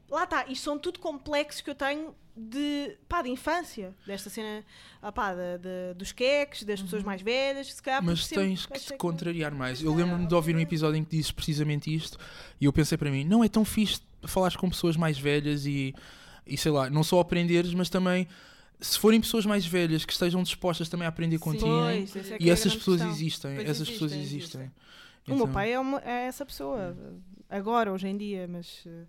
lá está, isto são tudo complexos que eu tenho de, pá, de infância, desta cena, ah, pá, de- de- dos queques, das pessoas Uhum. mais velhas, se calhar Mas tens que te contrariar mais. Eu lembro-me de ouvir um episódio em que dizes precisamente isto e eu pensei para mim, não é tão fixe falares com pessoas mais velhas e, e sei lá, não só aprenderes, mas também se forem pessoas mais velhas que estejam dispostas também a aprender contigo. É que E é a essas pessoas questão. existem, Pois essas pessoas existem, existem. O meu Então, pai é, uma- é essa pessoa, agora, hoje em dia, mas eh,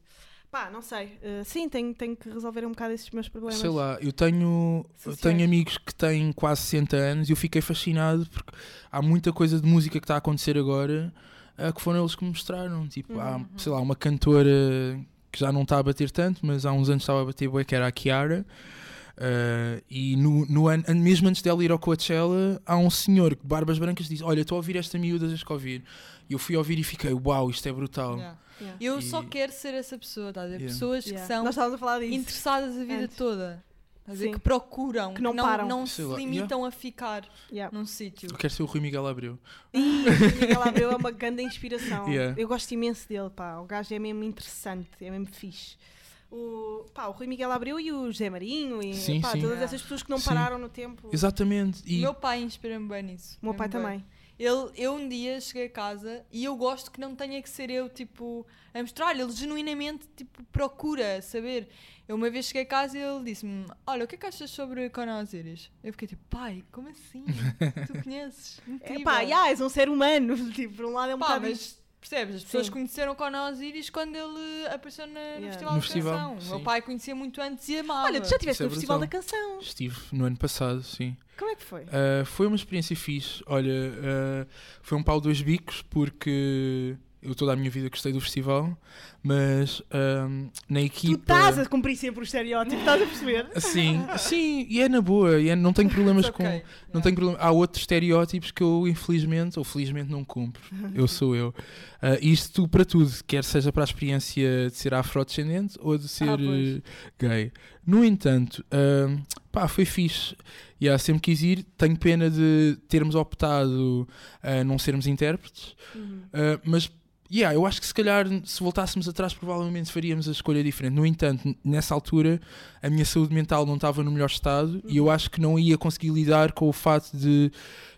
pá, não sei. Eh, sim, tenho, tenho que resolver um bocado esses meus problemas. Sei lá, eu tenho, eu tenho amigos que têm quase 60 anos e eu fiquei fascinado porque há muita coisa de música que está a acontecer agora ah, que foram eles que me mostraram. Tipo, há, Uhum. sei lá, uma cantora que já não está a bater tanto, mas há uns anos estava a bater bué, que era a Kiara. Ah, e no, no an- mesmo antes dela ir ao Coachella, há um senhor de barbas brancas diz: Olha, estou a ouvir esta miúda desde que ouvir. E eu fui ouvir e fiquei: Uau, isto é brutal. Yeah. Yeah. Eu E- só quero ser essa pessoa, estás a ver? Yeah. Pessoas Yeah. que são a interessadas a vida Antes. toda. Estás a ver? Sim. Que procuram, Que não param. não se limitam a ficar Yeah. num sítio. Eu quero ser o Rui Miguel Abreu. E o Miguel Abreu é uma grande inspiração. Yeah. Eu gosto imenso dele, pá. O gajo é mesmo interessante, é mesmo fixe. O, pá, o Rui Miguel Abreu e o José Marinho e Sim, pá, sim. todas Yeah. essas pessoas que não Sim. pararam no tempo. Exatamente. O E meu pai inspira-me bem nisso. O meu pai mesmo bem. também. Ele, eu um dia cheguei a casa e eu gosto que não tenha que ser eu, tipo, a mostrar. Ele genuinamente, tipo, procura saber. Eu uma vez cheguei a casa e ele disse-me: Olha, o que é que achas sobre Conan Osiris? Eu fiquei tipo, pai, como assim? tu conheces? É, Incrível. pá, yeah, és um ser humano. Tipo, por um lado é um Pá, bocado. mas percebes? As pessoas Sim. conheceram Conan Osiris quando ele apareceu na- no Yeah. Festival No da festival, Canção. O sim. meu pai conhecia muito antes e amava. Olha, tu já estiveste é no Festival da. Canção. estive no ano passado, sim. Como é que foi? Uh, foi uma experiência fixe. Olha, uh, foi um pau dois bicos porque Eu toda a minha vida gostei do festival, mas ahm, na Tu equipa. estás a cumprir sempre o estereótipo, estás a perceber? Sim, sim, e é na boa, e é- não tenho problemas It's com. okay. Não tenho problema. Há outros estereótipos que eu, infelizmente, ou felizmente, não cumpro. Eu sou eu. Ah, isto para tudo, quer seja para a experiência de ser afrodescendente ou de ser Ah, pois. eh, gay. No entanto, ah, pá, foi fixe. E yeah, sempre quis ir. Tenho pena de termos optado a não sermos intérpretes, Uhum. ah, mas. Yeah, eu acho que se calhar se voltássemos atrás provavelmente faríamos a escolha diferente. No entanto, nessa altura a minha saúde mental não estava no melhor estado e Uhum. eu acho que não ia conseguir lidar com o fato de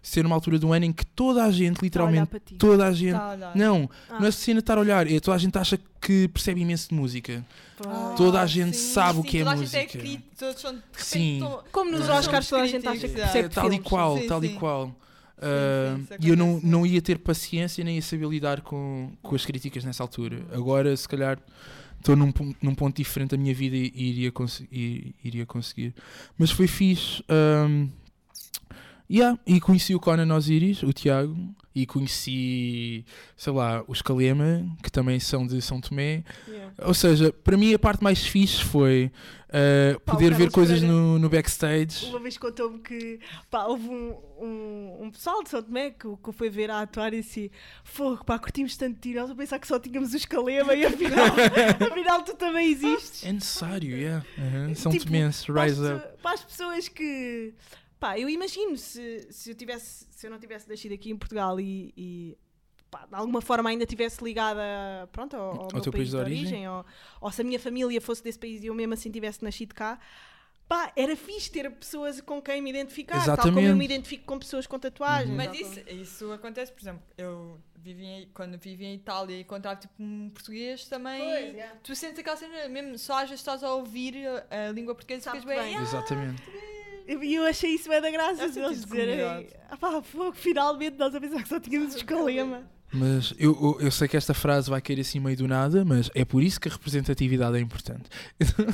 ser uma altura do ano em que toda a gente, a literalmente ti. toda a gente. Tá a olhar. Não, Ah, não é cena estar a olhar, é toda a gente acha que percebe imenso de música. pois. toda a gente sabe o sim, que é toda a gente música. crítico, todos são de repente Sim. Como nos Oscars toda a gente acha que percebe É, tal e qual, Sim, tal e sim. Qual. sim, Ah, isso e eu não, não ia ter paciência nem ia saber lidar com, com as críticas nessa altura. Agora, se calhar, estou num, num ponto diferente da minha vida e, iria, e- iria conseguir. Mas foi fixe. ahm, yeah, e conheci o Conan Osiris, o Tiago, e conheci, sei lá, os Calema, que também são de São Tomé. Yeah. Ou seja, para mim a parte mais fixe foi Pá, o poder ver coisas Pereira- no, no backstage. Uma vez contou-me que pá, houve um, um, um pessoal de São Tomé que, que foi ver a atuar e disse: Fogo, pá, curtimos tanto de ti, nós a pensar que só tínhamos os Calema e afinal, afinal tu também existes. É necessário, yeah. Uhum. São Tipo, Tomenses, Para as, rise up. pessoas, para as pessoas que. Pá, eu imagino se, se eu tivesse se eu não tivesse nascido aqui em Portugal e, e, pá, de alguma forma ainda tivesse ligada pronto, ao, ao meu teu país de origem. ou, ou se a minha família fosse desse país e eu mesmo assim tivesse nascido cá, pá, era fixe ter pessoas com quem me identificar, tal como eu Exatamente. me identifico com pessoas com tatuagens. Uhum. Mas isso, isso acontece, por exemplo, eu vivi em, quando vivi em Itália e encontrava tipo um português também. Pois, yeah. Tu sentes aquela cena, mesmo só às vezes estás a ouvir a, a língua portuguesa e ficas bem. bem. "Ah, Exatamente. Eu, eu achei isso bem da graça É de eles sentido de dizerem ah, pá, fogo, finalmente nós a pensar que só tínhamos os Calema. Mas eu, eu, eu sei que esta frase vai cair assim meio do nada, mas é por isso que a representatividade é importante.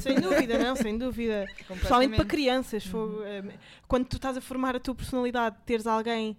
Sem dúvida, não, sem dúvida. Principalmente para completamente." crianças. fogo, eh, Quando tu estás a formar a tua personalidade, teres alguém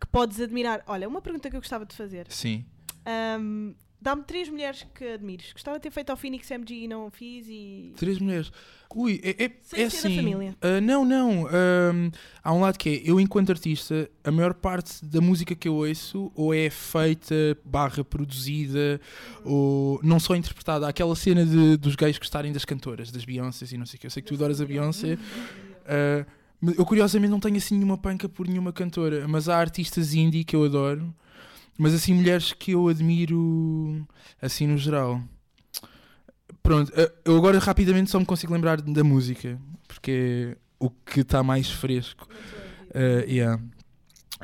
que podes admirar. Olha, uma pergunta que eu gostava de fazer. Sim. Ahm, Dá-me três mulheres que admires. Gostava de ter feito ao Phoenix MG e não fiz e. Três mulheres. Ui, é, é, Sem é assim. família. ah, não, não. ahm, há um lado que é, eu enquanto artista, a maior parte da música que eu ouço ou é feita, barra produzida, ou não só interpretada. Há aquela cena de, dos gays gostarem das cantoras, das Beyoncés e não sei o que. Eu sei que tu adoras a Beyoncé. mas eu curiosamente não tenho assim nenhuma panca por nenhuma cantora, mas há artistas indie que eu adoro. Mas assim, mulheres que eu admiro assim no geral. Pronto, eh, eu agora rapidamente só me consigo lembrar da música, porque é o que está mais fresco. Eh, yeah.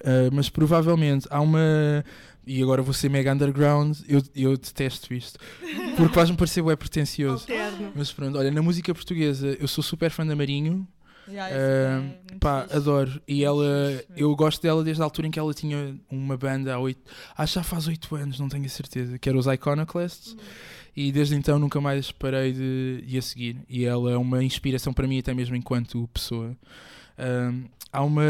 Eh, mas provavelmente há uma. E agora vou ser mega underground, eu, eu detesto isto, porque vais-me parecer é pretencioso. Mas pronto, olha, na música portuguesa eu sou super fã da Marinho, É muito pá, fixe. adoro. E ela, eu gosto dela desde a altura em que ela tinha uma banda há oito, acho que já faz oito anos, não tenho a certeza, que era os Iconoclasts. E desde então nunca mais parei de, de a seguir. E ela é uma inspiração para mim, até mesmo enquanto pessoa. Ahm, há uma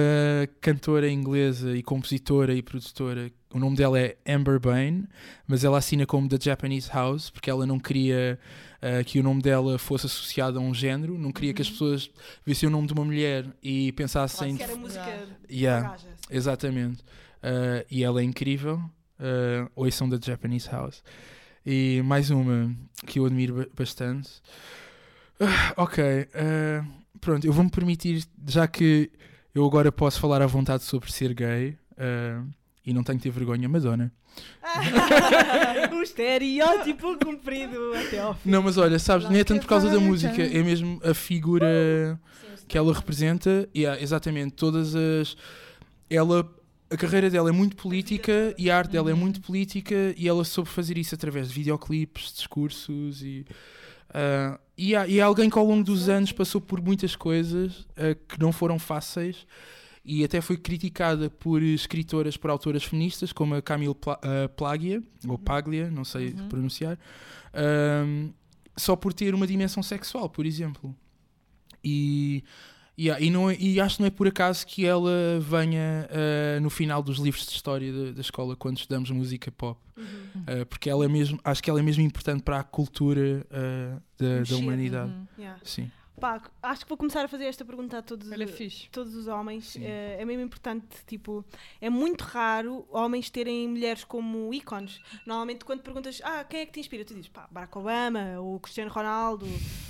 cantora inglesa e compositora e produtora. O nome dela é Amber Bain, mas ela assina como The Japanese House porque ela não queria ah, que o nome dela fosse associado a um género, não queria que as pessoas vissem o nome de uma mulher e pensassem. Que era música. Yeah. gaja. Exatamente. Uh, e ela é incrível. Uh, ouçam da Japanese House. E mais uma que eu admiro ba- bastante. Ah, ok. uh, pronto, eu vou-me permitir, já que eu agora posso falar à vontade sobre ser gay uh, e não tenho que ter vergonha, Madonna. o estereótipo cumprido até ao fim. Não, mas olha, sabes, nem é tanto por causa da a música, é mesmo a figura que ela representa. Yeah, exatamente, todas as. Ela. A carreira dela é muito política e a arte dela é muito política e ela soube fazer isso através de videoclipes, discursos e. ah, e, há, e é alguém que ao longo dos anos passou por muitas coisas ah, que não foram fáceis e até foi criticada por escritoras, por autoras feministas, como a Camille Pla- ah, Plagia, ou Paglia, não sei Uhum. pronunciar, só por ter uma dimensão sexual, por exemplo. E, e, há- e não é- e acho que não é por acaso que ela venha ah, no final dos livros de história da, da escola, quando estudamos música pop. Uhum. Uh, porque ela é mesmo, acho que ela é mesmo importante para a cultura uh, da, da humanidade. Uhum. Yeah. Sim. Pá, acho que vou começar a fazer esta pergunta a todos, Olha, fixe. todos os homens. Eh, é mesmo importante, tipo, é muito raro homens terem mulheres como ícones. Normalmente, quando perguntas, ah, quem é que te inspira? Tu dizes, pá, Barack Obama, o Cristiano Ronaldo,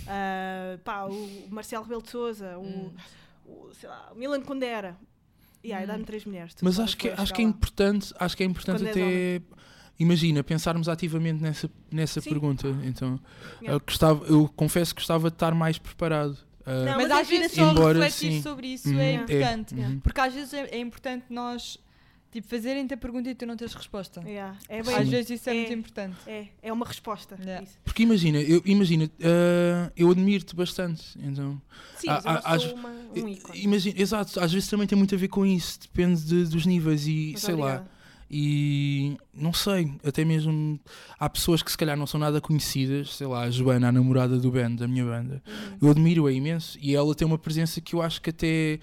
ah, pá, o Marcelo Rebelo de Souza, Hum. o, o, sei lá, o Milan Kundera. E aí, Hum. dá-me três mulheres. Mas acho que, acho que é importante, acho que é importante até imagina, pensarmos ativamente nessa, nessa Sim. pergunta. Então, Yeah. eu, gostava, eu confesso que gostava de estar mais preparado. Uh, Não, Mas, mas às é vezes só Embora, refletir sim. sobre isso Uhum, é é, importante. uhum. Porque às vezes é, é importante nós tipo, fazerem-te a pergunta e tu não tens resposta. Yeah, É, Às bem, vezes isso é, É. muito importante. é, é uma resposta. Yeah. isso. Porque imagina, eu, imagina uh, eu admiro-te bastante. Então, Sim, Ah, não ah, sou às- uma, um ícone. imagina, exato, às vezes também tem muito a ver com isso, depende de- dos níveis e Mas sei lá. E não sei, até mesmo há pessoas que se calhar não são nada conhecidas, sei lá, a Joana, a namorada do band, da minha banda. Uhum. Eu admiro-a imenso e ela tem uma presença que eu acho que até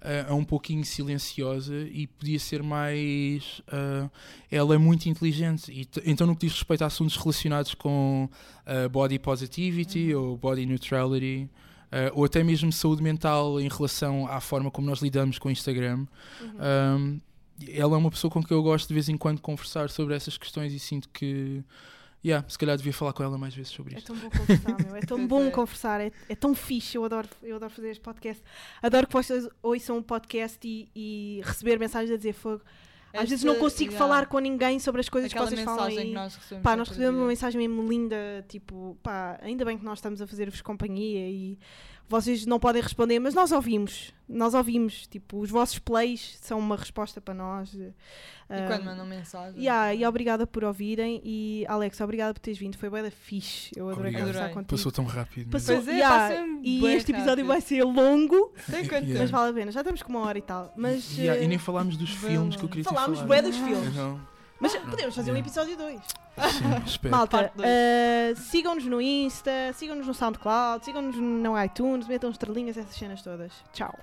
ah, é um pouquinho silenciosa e podia ser mais. ah, ela é muito inteligente, e então no que diz respeito a assuntos relacionados com ah, body positivity ou body neutrality. ah, ou até mesmo saúde mental em relação à forma como nós lidamos com o Instagram. Uhum. Um, ela é uma pessoa com quem eu gosto de vez em quando conversar sobre essas questões e sinto que, yeah, se calhar devia falar com ela mais vezes sobre É isto. tão bom conversar, meu. É tão bom é. conversar, é, é tão fixe. Eu adoro, eu adoro fazer este podcast. Adoro que vocês ouçam um podcast e, e receber mensagens a dizer fogo. Às vezes não Esta- consigo yeah. falar com ninguém sobre as coisas Aquela que vocês falam que nós recebemos. Pá, nós recebemos uma mensagem mesmo linda, tipo, pá, ainda bem que nós estamos a fazer-vos companhia e vocês não podem responder, mas nós ouvimos, nós ouvimos, tipo, os vossos plays são uma resposta para nós. E Ah, quando mandam mensagem. Yeah, e obrigada por ouvirem e Alex, obrigada por teres vindo, foi da fixe. Eu adorei Obrigado. conversar Adorei. contigo. Passou tão rápido. Passou- Pois é, yeah, passa e bué este episódio rápido. vai ser longo, Tem quanto Yeah. mas tempo? vale a pena. Já estamos com uma hora e tal. Mas Yeah, e eh, nem falámos dos Vamos. filmes que eu queria ter falámos falado. bué dos filmes. Então, Mas podemos fazer um episódio 2. sim, espero. Malta, eh, sigam-nos no Insta, sigam-nos no SoundCloud, sigam-nos no iTunes, metam estrelinhas, essas cenas todas. Tchau.